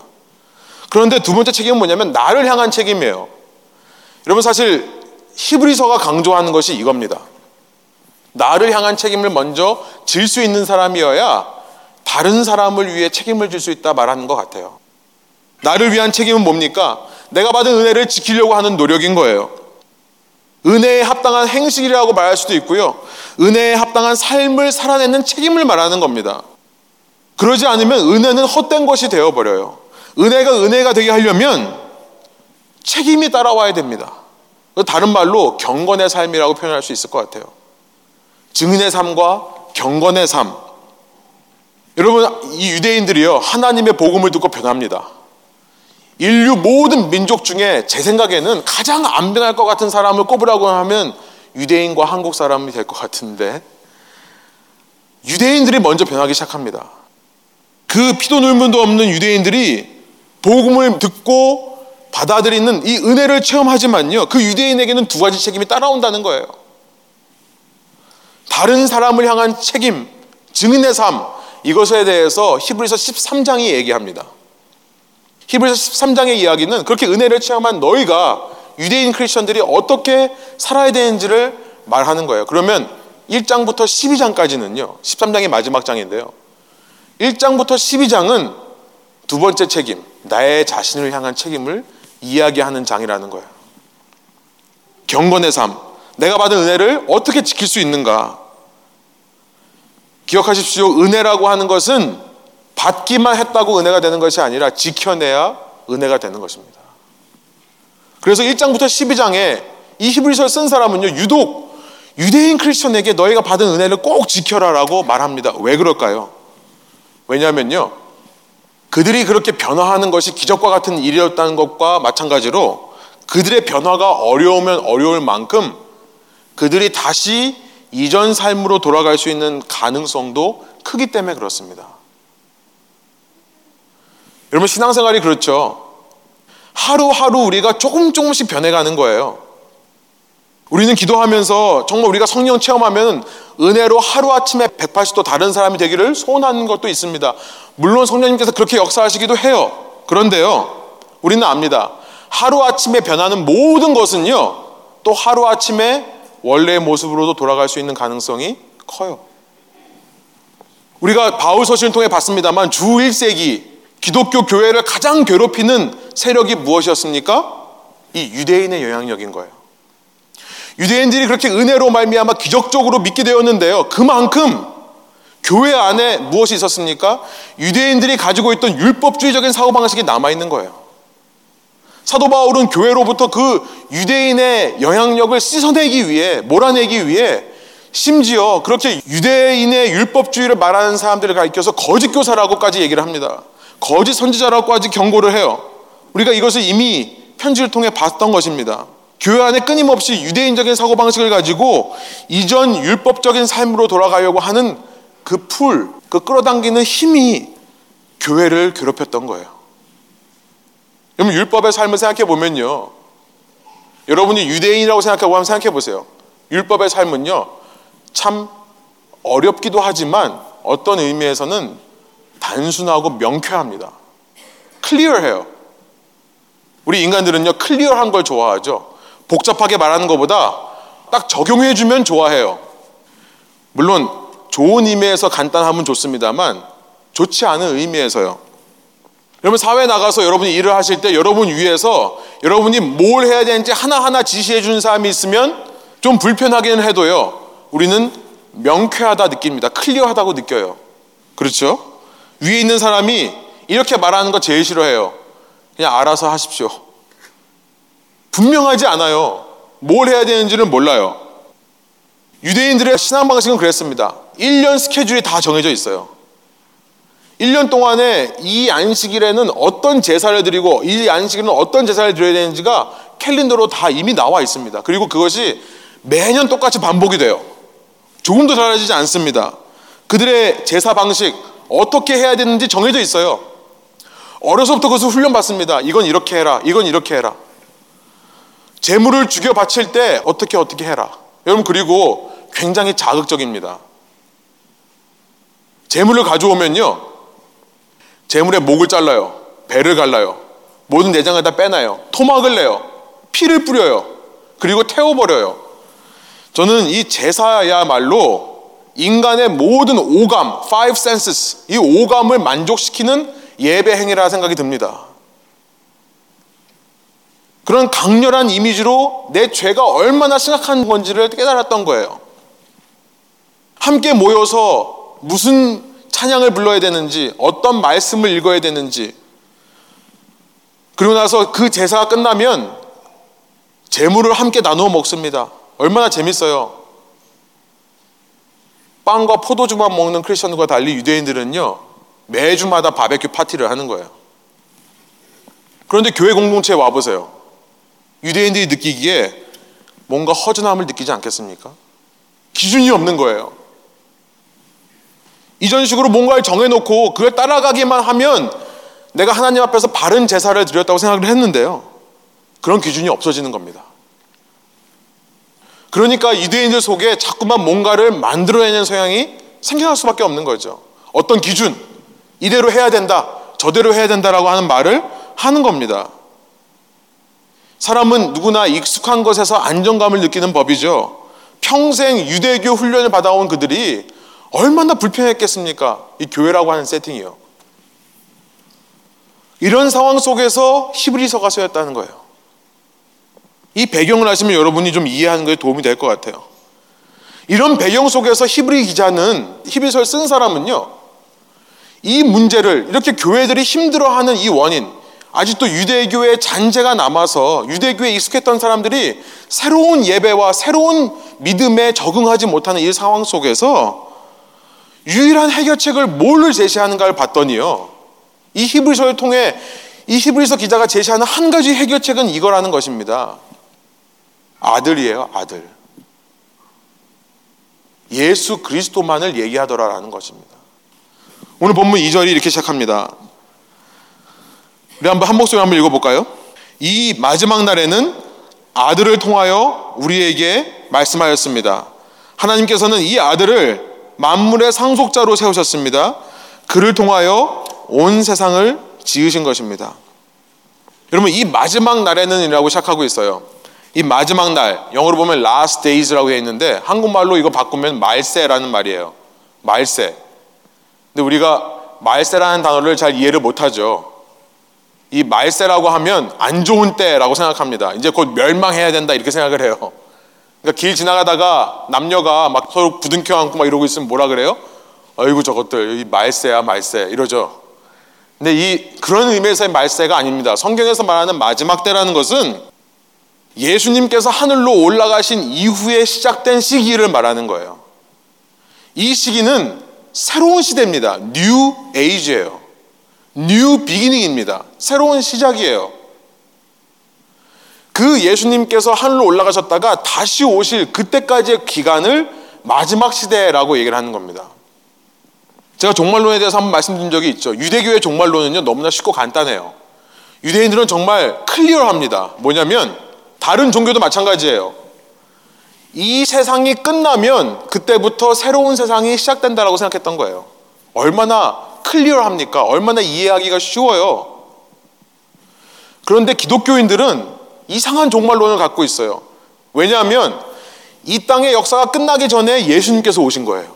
그런데 두 번째 책임은 뭐냐면 나를 향한 책임이에요. 여러분 사실 히브리서가 강조하는 것이 이겁니다. 나를 향한 책임을 먼저 질 수 있는 사람이어야 다른 사람을 위해 책임을 질 수 있다 말하는 것 같아요. 나를 위한 책임은 뭡니까? 내가 받은 은혜를 지키려고 하는 노력인 거예요. 은혜에 합당한 행실이라고 말할 수도 있고요. 은혜에 합당한 삶을 살아내는 책임을 말하는 겁니다. 그러지 않으면 은혜는 헛된 것이 되어버려요. 은혜가 은혜가 되게 하려면 책임이 따라와야 됩니다. 다른 말로 경건의 삶이라고 표현할 수 있을 것 같아요. 증인의 삶과 경건의 삶. 여러분, 이 유대인들이요, 하나님의 복음을 듣고 변합니다. 인류 모든 민족 중에 제 생각에는 가장 안 변할 것 같은 사람을 꼽으라고 하면 유대인과 한국 사람이 될 것 같은데, 유대인들이 먼저 변하기 시작합니다. 그 피도 눈물도 없는 유대인들이 복음을 듣고 받아들이는 이 은혜를 체험하지만요. 그 유대인에게는 두 가지 책임이 따라온다는 거예요. 다른 사람을 향한 책임, 증인의 삶, 이것에 대해서 히브리서 13장이 얘기합니다. 히브리서 13장의 이야기는 그렇게 은혜를 체험한 너희가 유대인 크리스천들이 어떻게 살아야 되는지를 말하는 거예요. 그러면 1장부터 12장까지는요. 13장의 마지막 장인데요. 1장부터 12장은 두 번째 책임, 나의 자신을 향한 책임을 이야기하는 장이라는 거예요. 경건의 삶, 내가 받은 은혜를 어떻게 지킬 수 있는가? 기억하십시오. 은혜라고 하는 것은 받기만 했다고 은혜가 되는 것이 아니라 지켜내야 은혜가 되는 것입니다. 그래서 1장부터 12장에 이 히브리서를 쓴 사람은요, 유독 유대인 크리스천에게 너희가 받은 은혜를 꼭 지켜라라고 말합니다. 왜 그럴까요? 왜냐하면요, 그들이 그렇게 변화하는 것이 기적과 같은 일이었다는 것과 마찬가지로 그들의 변화가 어려우면 어려울 만큼 그들이 다시 이전 삶으로 돌아갈 수 있는 가능성도 크기 때문에 그렇습니다. 여러분 신앙생활이 그렇죠. 하루하루 우리가 조금 조금씩 변해가는 거예요. 우리는 기도하면서 정말 우리가 성령 체험하면 은혜로 하루아침에 180도 다른 사람이 되기를 소원하는 것도 있습니다. 물론 성령님께서 그렇게 역사하시기도 해요. 그런데요, 우리는 압니다. 하루아침에 변하는 모든 것은요, 또 하루아침에 원래의 모습으로도 돌아갈 수 있는 가능성이 커요. 우리가 바울 서신을 통해 봤습니다만 주 1세기 기독교 교회를 가장 괴롭히는 세력이 무엇이었습니까? 이 유대인의 영향력인 거예요. 유대인들이 그렇게 은혜로 말미암아 기적적으로 믿게 되었는데요. 그만큼 교회 안에 무엇이 있었습니까? 유대인들이 가지고 있던 율법주의적인 사고방식이 남아있는 거예요. 사도 바울은 교회로부터 그 유대인의 영향력을 씻어내기 위해, 몰아내기 위해 심지어 그렇게 유대인의 율법주의를 말하는 사람들을 가리켜서 거짓 교사라고까지 얘기를 합니다. 거짓 선지자라고까지 경고를 해요. 우리가 이것을 이미 편지를 통해 봤던 것입니다. 교회 안에 끊임없이 유대인적인 사고방식을 가지고 이전 율법적인 삶으로 돌아가려고 하는 그 pull, 그 끌어당기는 힘이 교회를 괴롭혔던 거예요. 여러분, 율법의 삶을 생각해 보면요. 여러분이 유대인이라고 생각하고 한번 생각해 보세요. 율법의 삶은요, 참 어렵기도 하지만 어떤 의미에서는 단순하고 명쾌합니다. clear해요. 우리 인간들은요, clear한 걸 좋아하죠. 복잡하게 말하는 것보다 딱 적용해 주면 좋아해요. 물론 좋은 의미에서 간단하면 좋습니다만 좋지 않은 의미에서요. 여러분 사회 나가서 여러분이 일을 하실 때 여러분 위에서 여러분이 뭘 해야 되는지 하나하나 지시해 주는 사람이 있으면 좀 불편하기는 해도요. 우리는 명쾌하다 느낍니다. 클리어하다고 느껴요. 그렇죠? 위에 있는 사람이 이렇게 말하는 거 제일 싫어해요. 그냥 알아서 하십시오. 분명하지 않아요. 뭘 해야 되는지는 몰라요. 유대인들의 신앙 방식은 그랬습니다. 1년 스케줄이 다 정해져 있어요. 1년 동안에 이 안식일에는 어떤 제사를 드리고 이 안식일은 어떤 제사를 드려야 되는지가 캘린더로 다 이미 나와 있습니다. 그리고 그것이 매년 똑같이 반복이 돼요. 조금도 달라지지 않습니다. 그들의 제사 방식, 어떻게 해야 되는지 정해져 있어요. 어려서부터 그것을 훈련받습니다. 이건 이렇게 해라. 이건 이렇게 해라. 재물을 죽여 바칠 때 어떻게 어떻게 해라. 여러분 그리고 굉장히 자극적입니다. 재물을 가져오면요. 재물의 목을 잘라요. 배를 갈라요. 모든 내장을 다 빼놔요. 토막을 내요. 피를 뿌려요. 그리고 태워버려요. 저는 이 제사야말로 인간의 모든 오감, five senses, 이 오감을 만족시키는 예배 행위라 생각이 듭니다. 그런 강렬한 이미지로 내 죄가 얼마나 심각한 건지를 깨달았던 거예요. 함께 모여서 무슨 찬양을 불러야 되는지, 어떤 말씀을 읽어야 되는지, 그리고 나서 그 제사가 끝나면 재물을 함께 나누어 먹습니다. 얼마나 재밌어요. 빵과 포도주만 먹는 크리스천과 달리 유대인들은요, 매주마다 바베큐 파티를 하는 거예요. 그런데 교회 공동체에 와보세요. 유대인들이 느끼기에 뭔가 허전함을 느끼지 않겠습니까? 기준이 없는 거예요. 이전 식으로 뭔가를 정해놓고 그걸 따라가기만 하면 내가 하나님 앞에서 바른 제사를 드렸다고 생각을 했는데요. 그런 기준이 없어지는 겁니다. 그러니까 유대인들 속에 자꾸만 뭔가를 만들어내는 성향이 생겨날 수밖에 없는 거죠. 어떤 기준, 이대로 해야 된다, 저대로 해야 된다라고 하는 말을 하는 겁니다. 사람은 누구나 익숙한 것에서 안정감을 느끼는 법이죠. 평생 유대교 훈련을 받아온 그들이 얼마나 불편했겠습니까? 이 교회라고 하는 세팅이요. 이런 상황 속에서 히브리서가 쓰였다는 거예요. 이 배경을 아시면 여러분이 좀 이해하는 것에 도움이 될 것 같아요. 이런 배경 속에서 히브리 기자는 히브리서를 쓴 사람은요. 이 문제를 이렇게 교회들이 힘들어하는 이 원인, 아직도 유대교의 잔재가 남아서 유대교에 익숙했던 사람들이 새로운 예배와 새로운 믿음에 적응하지 못하는 이 상황 속에서 유일한 해결책을 뭘 제시하는가를 봤더니요. 이 히브리서를 통해 이 히브리서 기자가 제시하는 한 가지 해결책은 이거라는 것입니다. 아들이에요, 아들. 예수 그리스도만을 얘기하더라라는 것입니다. 오늘 본문 2절이 이렇게 시작합니다. 우리 한번 한 목소리 한번 읽어볼까요? 이 마지막 날에는 아들을 통하여 우리에게 말씀하였습니다. 하나님께서는 이 아들을 만물의 상속자로 세우셨습니다. 그를 통하여 온 세상을 지으신 것입니다. 여러분 이 마지막 날에는이라고 시작하고 있어요. 이 마지막 날 영어로 보면 last days라고 되어 있는데 한국말로 이거 바꾸면 말세라는 말이에요. 말세. 근데 우리가 말세라는 단어를 잘 이해를 못하죠. 이 말세라고 하면 안 좋은 때라고 생각합니다. 이제 곧 멸망해야 된다 이렇게 생각을 해요. 그러니까 길 지나가다가 남녀가 막 서로 부둥켜 안고 막 이러고 있으면 뭐라 그래요? 어이구 저것들 이 말세야 말세 이러죠. 근데 이 그런 의미에서의 말세가 아닙니다. 성경에서 말하는 마지막 때라는 것은 예수님께서 하늘로 올라가신 이후에 시작된 시기를 말하는 거예요. 이 시기는 새로운 시대입니다. 뉴 에이지예요. new beginning입니다. 새로운 시작이에요. 그 예수님께서 하늘로 올라가셨다가 다시 오실 그때까지의 기간을 마지막 시대라고 얘기를 하는 겁니다. 제가 종말론에 대해서 한번 말씀드린 적이 있죠. 유대교의 종말론은요, 너무나 쉽고 간단해요. 유대인들은 정말 클리어합니다. 뭐냐면, 다른 종교도 마찬가지예요. 이 세상이 끝나면 그때부터 새로운 세상이 시작된다라고 생각했던 거예요. 얼마나 클리어합니까? 얼마나 이해하기가 쉬워요. 그런데 기독교인들은 이상한 종말론을 갖고 있어요. 왜냐하면 이 땅의 역사가 끝나기 전에 예수님께서 오신 거예요.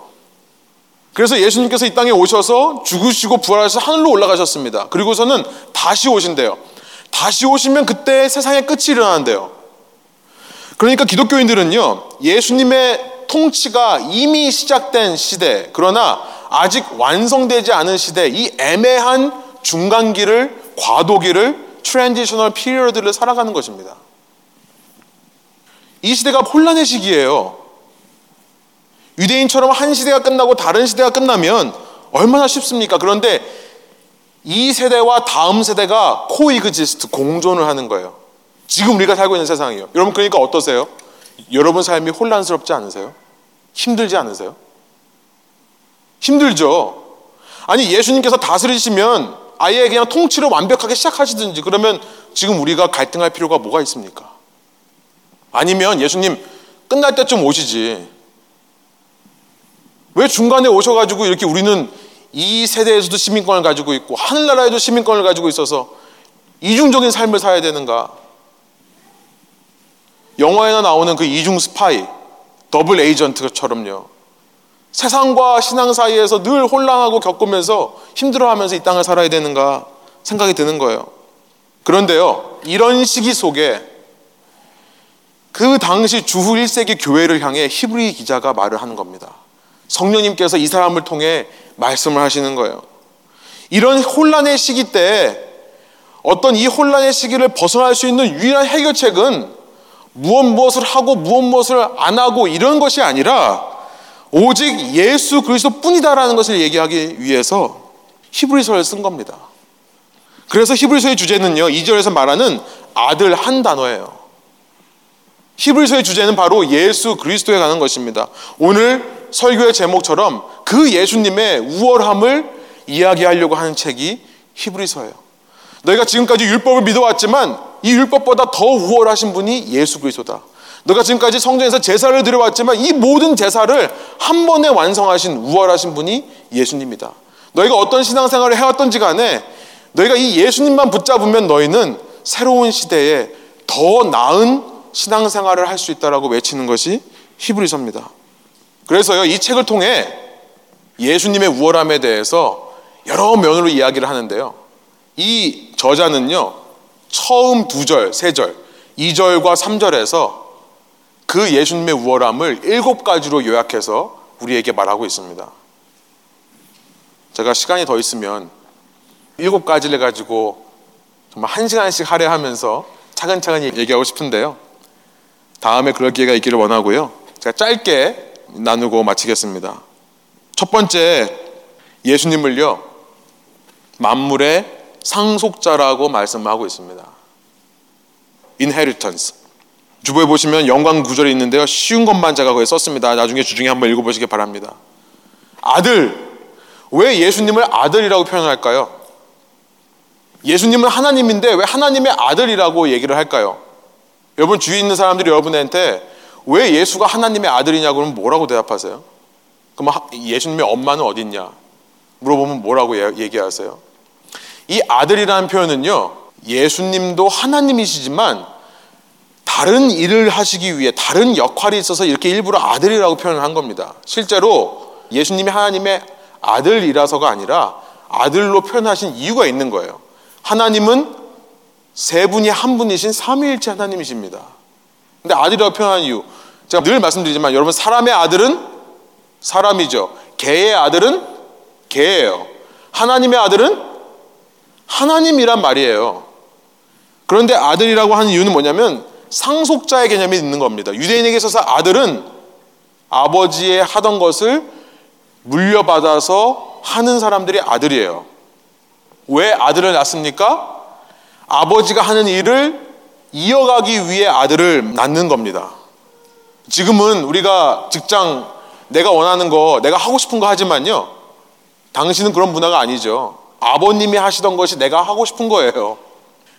그래서 예수님께서 이 땅에 오셔서 죽으시고 부활하셔서 하늘로 올라가셨습니다. 그리고서는 다시 오신대요. 다시 오시면 그때 세상의 끝이 일어나는데요. 그러니까 기독교인들은요, 예수님의 통치가 이미 시작된 시대, 그러나 아직 완성되지 않은 시대, 이 애매한 중간기를, 과도기를, transitional period를 살아가는 것입니다. 이 시대가 혼란의 시기예요. 유대인처럼 한 시대가 끝나고 다른 시대가 끝나면 얼마나 쉽습니까? 그런데 이 세대와 다음 세대가 coexist 공존을 하는 거예요. 지금 우리가 살고 있는 세상이요. 여러분 그러니까 어떠세요? 여러분 삶이 혼란스럽지 않으세요? 힘들지 않으세요? 힘들죠. 아니 예수님께서 다스리시면 아예 그냥 통치를 완벽하게 시작하시든지 그러면 지금 우리가 갈등할 필요가 뭐가 있습니까? 아니면 예수님 끝날 때쯤 오시지. 왜 중간에 오셔가지고 이렇게 우리는 이 세대에서도 시민권을 가지고 있고 하늘나라에도 시민권을 가지고 있어서 이중적인 삶을 살아야 되는가? 영화에나 나오는 그 이중 스파이, 더블 에이전트처럼요. 세상과 신앙 사이에서 늘 혼란하고 겪으면서 힘들어하면서 이 땅을 살아야 되는가 생각이 드는 거예요. 그런데요, 이런 시기 속에 그 당시 주후 1세기 교회를 향해 히브리 기자가 말을 하는 겁니다. 성령님께서 이 사람을 통해 말씀을 하시는 거예요. 이런 혼란의 시기 때 어떤 이 혼란의 시기를 벗어날 수 있는 유일한 해결책은 무엇 무엇을 하고 무엇 무엇을 안 하고 이런 것이 아니라 오직 예수 그리스도 뿐이다라는 것을 얘기하기 위해서 히브리서를 쓴 겁니다. 그래서 히브리서의 주제는요, 2절에서 말하는 아들 한 단어예요. 히브리서의 주제는 바로 예수 그리스도에 가는 것입니다. 오늘 설교의 제목처럼 그 예수님의 우월함을 이야기하려고 하는 책이 히브리서예요. 너희가 지금까지 율법을 믿어왔지만 이 율법보다 더 우월하신 분이 예수 그리스도다. 너가 지금까지 성전에서 제사를 드려왔지만 이 모든 제사를 한 번에 완성하신 우월하신 분이 예수님이다. 너희가 어떤 신앙생활을 해왔던지 간에 너희가 이 예수님만 붙잡으면 너희는 새로운 시대에 더 나은 신앙생활을 할 수 있다라고 외치는 것이 히브리서입니다. 그래서요 이 책을 통해 예수님의 우월함에 대해서 여러 면으로 이야기를 하는데요. 이 저자는요 처음 두 절, 세 절, 2절과 3절에서 그 예수님의 우월함을 일곱 가지로 요약해서 우리에게 말하고 있습니다. 제가 시간이 더 있으면 일곱 가지를 가지고 정말 한 시간씩 할애하면서 차근차근 얘기하고 싶은데요. 다음에 그럴 기회가 있기를 원하고요. 제가 짧게 나누고 마치겠습니다. 첫 번째, 예수님을요, 만물의 상속자라고 말씀하고 있습니다. inheritance. 주보에 보시면 영광 구절이 있는데요. 쉬운 것만 제가 거기 썼습니다. 나중에 주중에 한번 읽어보시기 바랍니다. 아들. 왜 예수님을 아들이라고 표현할까요? 예수님은 하나님인데 왜 하나님의 아들이라고 얘기를 할까요? 여러분 주위에 있는 사람들이 여러분한테 왜 예수가 하나님의 아들이냐 그러면 뭐라고 대답하세요? 그럼 예수님의 엄마는 어디 있냐? 물어보면 뭐라고 얘기하세요? 이 아들이라는 표현은요. 예수님도 하나님이시지만 다른 일을 하시기 위해 다른 역할이 있어서 이렇게 일부러 아들이라고 표현을 한 겁니다. 실제로 예수님이 하나님의 아들이라서가 아니라 아들로 표현하신 이유가 있는 거예요. 하나님은 세 분이 한 분이신 삼위일체 하나님이십니다. 근데 아들이라고 표현한 이유 제가 늘 말씀드리지만 여러분 사람의 아들은 사람이죠. 개의 아들은 개예요. 하나님의 아들은 하나님이란 말이에요. 그런데 아들이라고 하는 이유는 뭐냐면 상속자의 개념이 있는 겁니다. 유대인에게 있어서 아들은 아버지의 하던 것을 물려받아서 하는 사람들이 아들이에요. 왜 아들을 낳습니까? 아버지가 하는 일을 이어가기 위해 아들을 낳는 겁니다. 지금은 우리가 직장 내가 원하는 거, 내가 하고 싶은 거 하지만요. 당신은 그런 문화가 아니죠. 아버님이 하시던 것이 내가 하고 싶은 거예요.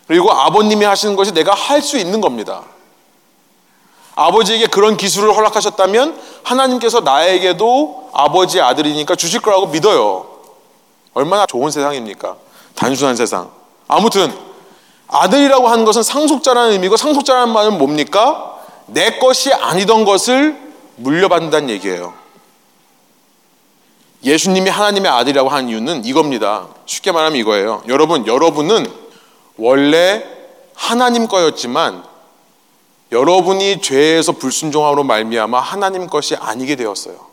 그리고 아버님이 하시는 것이 내가 할 수 있는 겁니다. 아버지에게 그런 기술을 허락하셨다면 하나님께서 나에게도 아버지의 아들이니까 주실 거라고 믿어요. 얼마나 좋은 세상입니까? 단순한 세상. 아무튼 아들이라고 하는 것은 상속자라는 의미고 상속자라는 말은 뭡니까? 내 것이 아니던 것을 물려받는다는 얘기예요. 예수님이 하나님의 아들이라고 하는 이유는 이겁니다. 쉽게 말하면 이거예요. 여러분, 여러분은 원래 하나님 거였지만 여러분이 죄에서 불순종함으로 말미암아 하나님 것이 아니게 되었어요.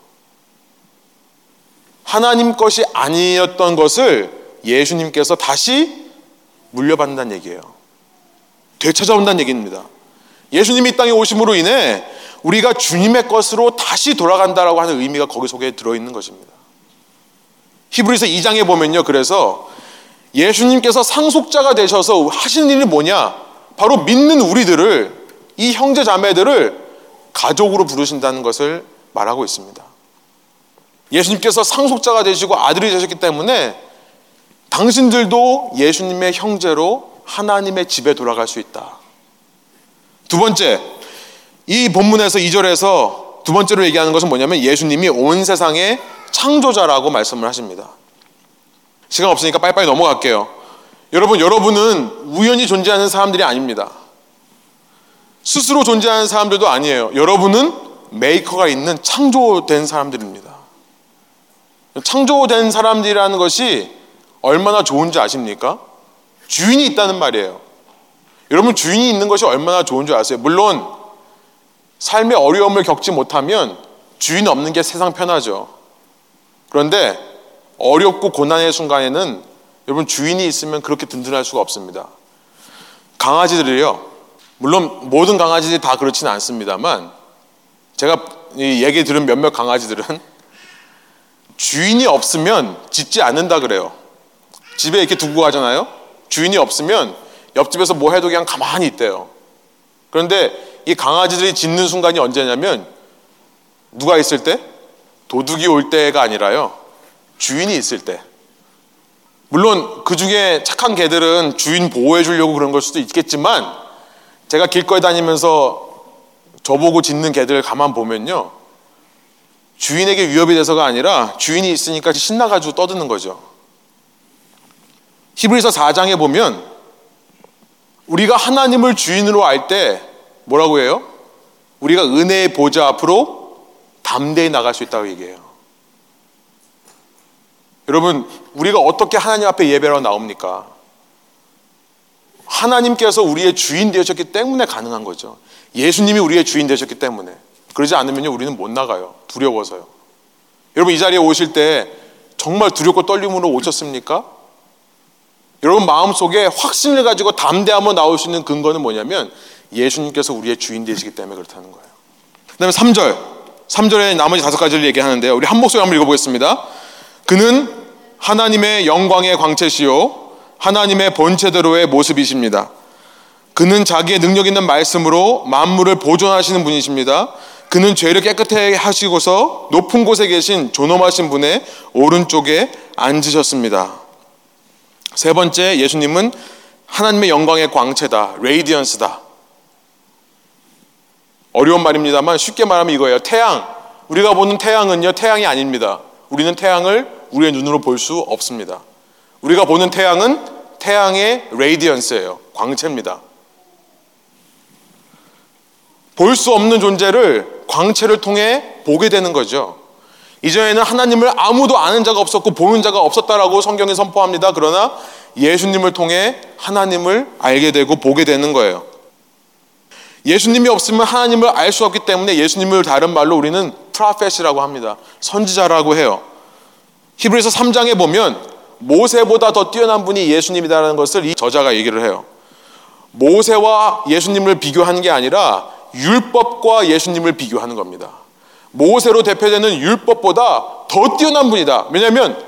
하나님 것이 아니었던 것을 예수님께서 다시 물려받는다는 얘기예요. 되찾아온다는 얘기입니다. 예수님이 이 땅에 오심으로 인해 우리가 주님의 것으로 다시 돌아간다라고 하는 의미가 거기 속에 들어 있는 것입니다. 히브리서 2장에 보면요. 그래서 예수님께서 상속자가 되셔서 하시는 일이 뭐냐? 바로 믿는 우리들을 이 형제 자매들을 가족으로 부르신다는 것을 말하고 있습니다. 예수님께서 상속자가 되시고 아들이 되셨기 때문에 당신들도 예수님의 형제로 하나님의 집에 돌아갈 수 있다. 두 번째, 이 본문에서 2절에서 두 번째로 얘기하는 것은 뭐냐면 예수님이 온 세상의 창조자라고 말씀을 하십니다. 시간 없으니까 빨리빨리 넘어갈게요. 여러분, 여러분은 우연히 존재하는 사람들이 아닙니다. 스스로 존재하는 사람들도 아니에요. 여러분은 메이커가 있는 창조된 사람들입니다. 창조된 사람들이라는 것이 얼마나 좋은지 아십니까? 주인이 있다는 말이에요. 여러분 주인이 있는 것이 얼마나 좋은 줄 아세요? 물론 삶의 어려움을 겪지 못하면 주인 없는 게 세상 편하죠. 그런데 어렵고 고난의 순간에는 여러분 주인이 있으면 그렇게 든든할 수가 없습니다. 강아지들이요. 물론 모든 강아지들이 다 그렇지는 않습니다만 제가 얘기 들은 몇몇 강아지들은 주인이 없으면 짖지 않는다 그래요. 집에 이렇게 두고 가잖아요. 주인이 없으면 옆집에서 뭐 해도 그냥 가만히 있대요. 그런데 이 강아지들이 짖는 순간이 언제냐면 누가 있을 때? 도둑이 올 때가 아니라요. 주인이 있을 때. 물론 그 중에 착한 개들은 주인 보호해 주려고 그런 걸 수도 있겠지만 제가 길거리 다니면서 저보고 짖는 개들 가만 보면요. 주인에게 위협이 돼서가 아니라 주인이 있으니까 신나가지고 떠드는 거죠. 히브리서 4장에 보면 우리가 하나님을 주인으로 알 때 뭐라고 해요? 우리가 은혜의 보좌 앞으로 담대히 나갈 수 있다고 얘기해요. 여러분, 우리가 어떻게 하나님 앞에 예배로 나옵니까? 하나님께서 우리의 주인 되셨기 때문에 가능한 거죠. 예수님이 우리의 주인 되셨기 때문에. 그러지 않으면 우리는 못 나가요. 두려워서요. 여러분, 이 자리에 오실 때 정말 두렵고 떨림으로 오셨습니까? 여러분 마음속에 확신을 가지고 담대함으로 나올 수 있는 근거는 뭐냐면 예수님께서 우리의 주인 되시기 때문에 그렇다는 거예요. 그 다음에 3절. 3절에 나머지 다섯 가지를 얘기하는데요. 우리 한 목소리 한번 읽어보겠습니다. 그는 하나님의 영광의 광채시요. 하나님의 본체대로의 모습이십니다. 그는 자기의 능력 있는 말씀으로 만물을 보존하시는 분이십니다. 그는 죄를 깨끗하게 하시고서 높은 곳에 계신 존엄하신 분의 오른쪽에 앉으셨습니다. 세 번째 예수님은 하나님의 영광의 광채다. radiance다. 어려운 말입니다만 쉽게 말하면 이거예요. 태양. 우리가 보는 태양은요, 태양이 아닙니다. 우리는 태양을 우리의 눈으로 볼 수 없습니다. 우리가 보는 태양은 태양의 radiance예요. 광채입니다. 볼 수 없는 존재를 광채를 통해 보게 되는 거죠. 이전에는 하나님을 아무도 아는 자가 없었고 보는 자가 없었다라고 성경이 선포합니다. 그러나 예수님을 통해 하나님을 알게 되고 보게 되는 거예요. 예수님이 없으면 하나님을 알 수 없기 때문에 예수님을 다른 말로 우리는 프라펫이라고 합니다. 선지자라고 해요. 히브리서 3장에 보면 모세보다 더 뛰어난 분이 예수님이라는 것을 이 저자가 얘기를 해요. 모세와 예수님을 비교하는 게 아니라 율법과 예수님을 비교하는 겁니다. 모세로 대표되는 율법보다 더 뛰어난 분이다. 왜냐하면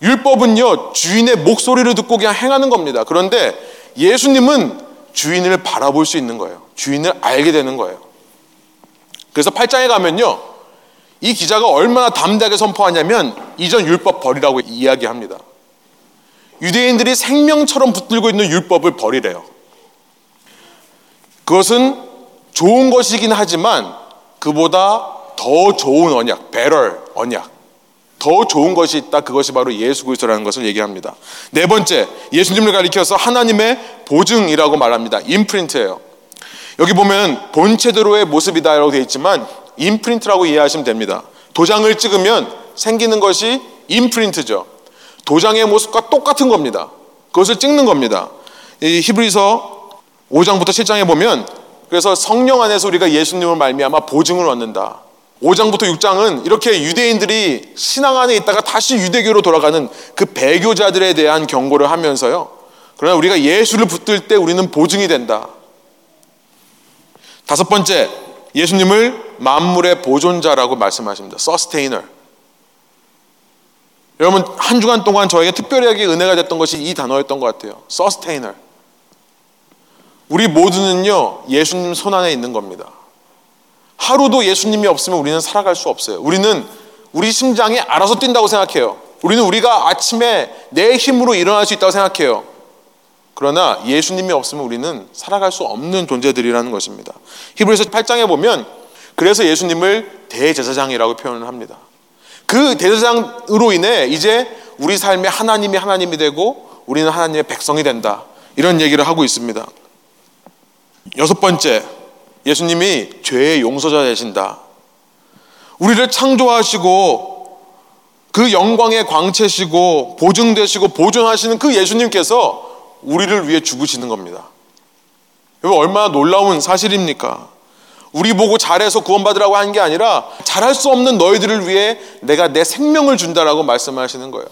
율법은요, 주인의 목소리를 듣고 그냥 행하는 겁니다. 그런데 예수님은 주인을 바라볼 수 있는 거예요. 주인을 알게 되는 거예요. 그래서 8장에 가면요, 이 기자가 얼마나 담대하게 선포하냐면 이전 율법 버리라고 이야기합니다. 유대인들이 생명처럼 붙들고 있는 율법을 버리래요. 그것은 좋은 것이긴 하지만 그보다 더 좋은 언약, better 언약, 더 좋은 것이 있다. 그것이 바로 예수 그리스도라는 것을 얘기합니다. 네 번째, 예수님을 가리켜서 하나님의 보증이라고 말합니다. 임프린트예요. 여기 보면 본체대로의 모습이다라고 되어 있지만 임프린트라고 이해하시면 됩니다. 도장을 찍으면 생기는 것이 임프린트죠. 도장의 모습과 똑같은 겁니다. 그것을 찍는 겁니다. 이 히브리서 5장부터 7장에 보면 그래서 성령 안에서 우리가 예수님을 말미암아 보증을 얻는다. 5장부터 6장은 이렇게 유대인들이 신앙 안에 있다가 다시 유대교로 돌아가는 그 배교자들에 대한 경고를 하면서요. 그러나 우리가 예수를 붙들 때 우리는 보증이 된다. 다섯 번째, 예수님을 만물의 보존자라고 말씀하십니다. 서스테이너. 여러분 한 주간 동안 저에게 특별하게 은혜가 됐던 것이 이 단어였던 것 같아요. 서스테이너. 우리 모두는요 예수님 손 안에 있는 겁니다. 하루도 예수님이 없으면 우리는 살아갈 수 없어요. 우리는 우리 심장이 알아서 뛴다고 생각해요. 우리는 우리가 아침에 내 힘으로 일어날 수 있다고 생각해요. 그러나 예수님이 없으면 우리는 살아갈 수 없는 존재들이라는 것입니다. 히브리서 8장에 보면 그래서 예수님을 대제사장이라고 표현을 합니다. 그 대제사장으로 인해 이제 우리 삶에 하나님이 하나님이 되고 우리는 하나님의 백성이 된다. 이런 얘기를 하고 있습니다. 여섯 번째, 예수님이 죄의 용서자 되신다. 우리를 창조하시고 그 영광의 광채시고 보증되시고 보존하시는 그 예수님께서 우리를 위해 죽으시는 겁니다. 여러분 얼마나 놀라운 사실입니까? 우리 보고 잘해서 구원받으라고 하는 게 아니라 잘할 수 없는 너희들을 위해 내가 내 생명을 준다라고 말씀하시는 거예요.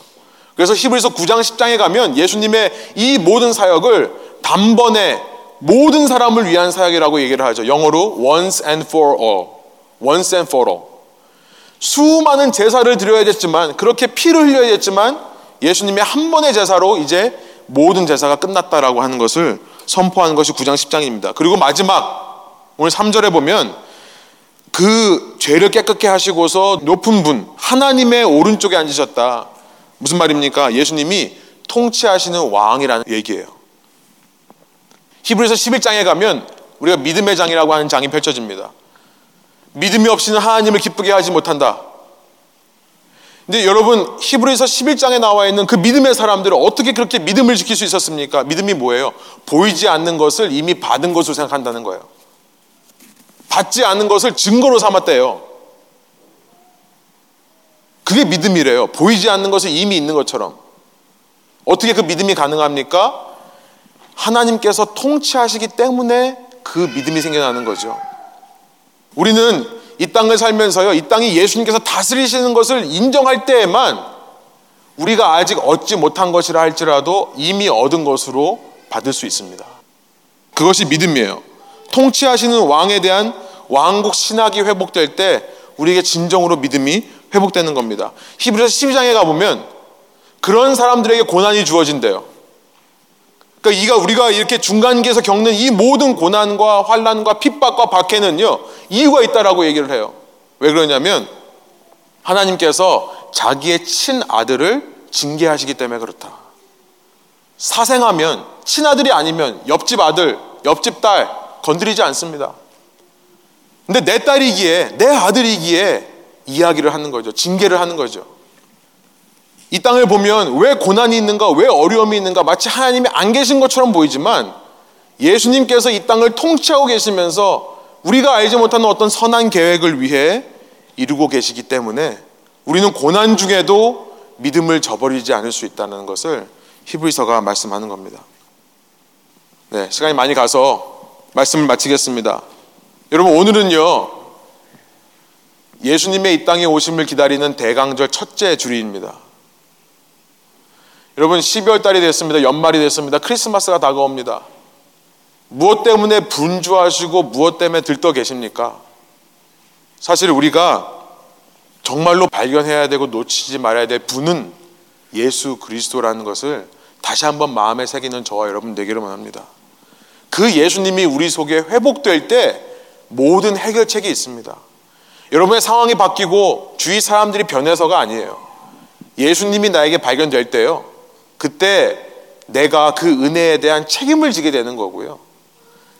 그래서 히브리서 9장 10장에 가면 예수님의 이 모든 사역을 단번에 모든 사람을 위한 사역이라고 얘기를 하죠. 영어로 once and for all. once and for all. 수많은 제사를 드려야 됐지만 그렇게 피를 흘려야 됐지만 예수님의 한 번의 제사로 이제 모든 제사가 끝났다라고 하는 것을 선포하는 것이 9장 10장입니다. 그리고 마지막 오늘 3절에 보면 그 죄를 깨끗게 하시고서 높은 분 하나님의 오른쪽에 앉으셨다. 무슨 말입니까? 예수님이 통치하시는 왕이라는 얘기예요. 히브리서 11장에 가면 우리가 믿음의 장이라고 하는 장이 펼쳐집니다. 믿음이 없이는 하나님을 기쁘게 하지 못한다. 근데 여러분 히브리서 11장에 나와 있는 그 믿음의 사람들은 어떻게 그렇게 믿음을 지킬 수 있었습니까? 믿음이 뭐예요? 보이지 않는 것을 이미 받은 것으로 생각한다는 거예요. 받지 않는 것을 증거로 삼았대요. 그게 믿음이래요. 보이지 않는 것을 이미 있는 것처럼. 어떻게 그 믿음이 가능합니까? 하나님께서 통치하시기 때문에 그 믿음이 생겨나는 거죠. 우리는 이 땅을 살면서요, 이 땅이 예수님께서 다스리시는 것을 인정할 때에만 우리가 아직 얻지 못한 것이라 할지라도 이미 얻은 것으로 받을 수 있습니다. 그것이 믿음이에요. 통치하시는 왕에 대한 왕국 신학이 회복될 때 우리에게 진정으로 믿음이 회복되는 겁니다. 히브리서 12장에 가보면 그런 사람들에게 고난이 주어진대요. 그러니까 이가 우리가 이렇게 중간기에서 겪는 이 모든 고난과 환란과 핍박과 박해는요 이유가 있다라고 얘기를 해요. 왜 그러냐면 하나님께서 자기의 친 아들을 징계하시기 때문에 그렇다. 사생하면 친아들이 아니면 옆집 아들, 옆집 딸 건드리지 않습니다. 근데 내 딸이기에 내 아들이기에 이야기를 하는 거죠. 징계를 하는 거죠. 이 땅을 보면 왜 고난이 있는가, 왜 어려움이 있는가, 마치 하나님이 안 계신 것처럼 보이지만 예수님께서 이 땅을 통치하고 계시면서 우리가 알지 못하는 어떤 선한 계획을 위해 이루고 계시기 때문에 우리는 고난 중에도 믿음을 저버리지 않을 수 있다는 것을 히브리서가 말씀하는 겁니다. 네, 시간이 많이 가서 말씀을 마치겠습니다. 여러분 오늘은요 예수님의 이 땅에 오심을 기다리는 대강절 첫째 주일입니다. 여러분 12월 달이 됐습니다. 연말이 됐습니다. 크리스마스가 다가옵니다. 무엇 때문에 분주하시고 무엇 때문에 들떠 계십니까? 사실 우리가 정말로 발견해야 되고 놓치지 말아야 될 분은 예수 그리스도라는 것을 다시 한번 마음에 새기는 저와 여러분 되기를 원합니다. 그 예수님이 우리 속에 회복될 때 모든 해결책이 있습니다. 여러분의 상황이 바뀌고 주위 사람들이 변해서가 아니에요. 예수님이 나에게 발견될 때요. 그때 내가 그 은혜에 대한 책임을 지게 되는 거고요.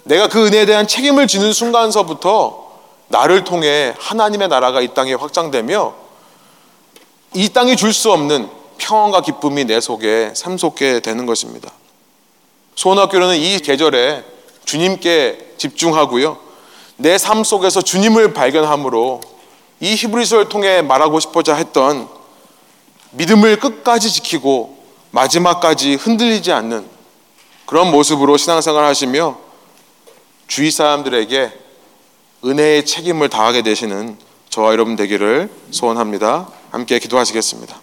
내가 그 은혜에 대한 책임을 지는 순간서부터 나를 통해 하나님의 나라가 이 땅에 확장되며 이 땅이 줄 수 없는 평안과 기쁨이 내 속에 샘솟게 되는 것입니다. 소원학교는 이 계절에 주님께 집중하고요. 내 삶 속에서 주님을 발견함으로 이 히브리서를 통해 말하고 싶어자 했던 믿음을 끝까지 지키고 마지막까지 흔들리지 않는 그런 모습으로 신앙생활 하시며 주위 사람들에게 은혜의 책임을 다하게 되시는 저와 여러분 되기를 소원합니다. 함께 기도하시겠습니다.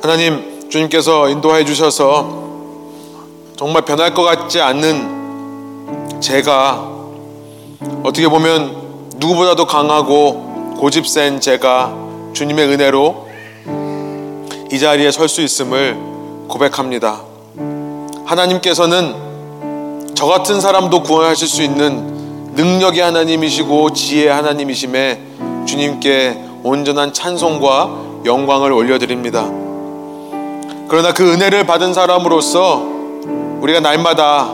하나님 주님께서 인도해 주셔서 정말 변할 것 같지 않는 제가 어떻게 보면 누구보다도 강하고 고집 센 제가 주님의 은혜로 이 자리에 설 수 있음을 고백합니다. 하나님께서는 저 같은 사람도 구원하실 수 있는 능력의 하나님이시고 지혜의 하나님이심에 주님께 온전한 찬송과 영광을 올려드립니다. 그러나 그 은혜를 받은 사람으로서 우리가 날마다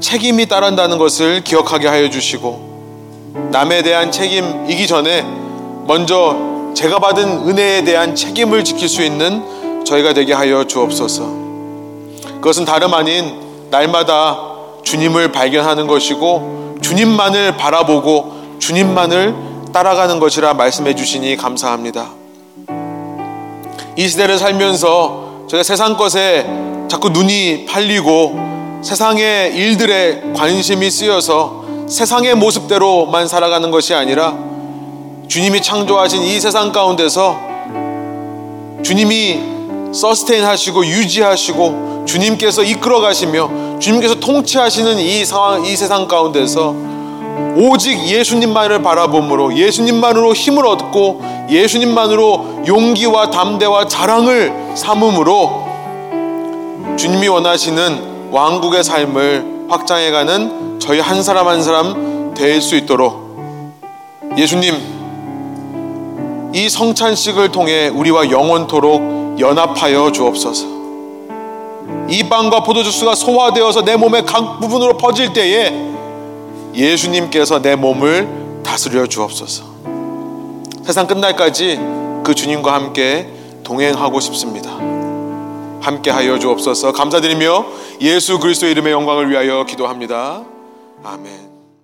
책임이 따른다는 것을 기억하게 하여 주시고 남에 대한 책임이기 전에 먼저 제가 받은 은혜에 대한 책임을 지킬 수 있는 저희가 되게 하여 주옵소서. 그것은 다름 아닌 날마다 주님을 발견하는 것이고 주님만을 바라보고 주님만을 따라가는 것이라 말씀해 주시니 감사합니다. 이 시대를 살면서 저희가 세상 것에 자꾸 눈이 팔리고 세상의 일들에 관심이 쓰여서 세상의 모습대로만 살아가는 것이 아니라 주님이 창조하신 이 세상 가운데서 주님이 서스테인 하시고 유지하시고 주님께서 이끌어 가시며 주님께서 통치하시는 이 상황 이 세상 가운데서 오직 예수님만을 바라봄으로 예수님만으로 힘을 얻고 예수님만으로 용기와 담대와 자랑을 삼음으로 주님이 원하시는 왕국의 삶을 확장해가는 저희 한 사람 한 사람 될 수 있도록 예수님 이 성찬식을 통해 우리와 영원토록 연합하여 주옵소서. 이 빵과 포도주스가 소화되어서 내 몸의 각 부분으로 퍼질 때에 예수님께서 내 몸을 다스려 주옵소서. 세상 끝날까지 그 주님과 함께 동행하고 싶습니다. 함께 하여 주옵소서. 감사드리며 예수 그리스도의 이름의 영광을 위하여 기도합니다. 아멘.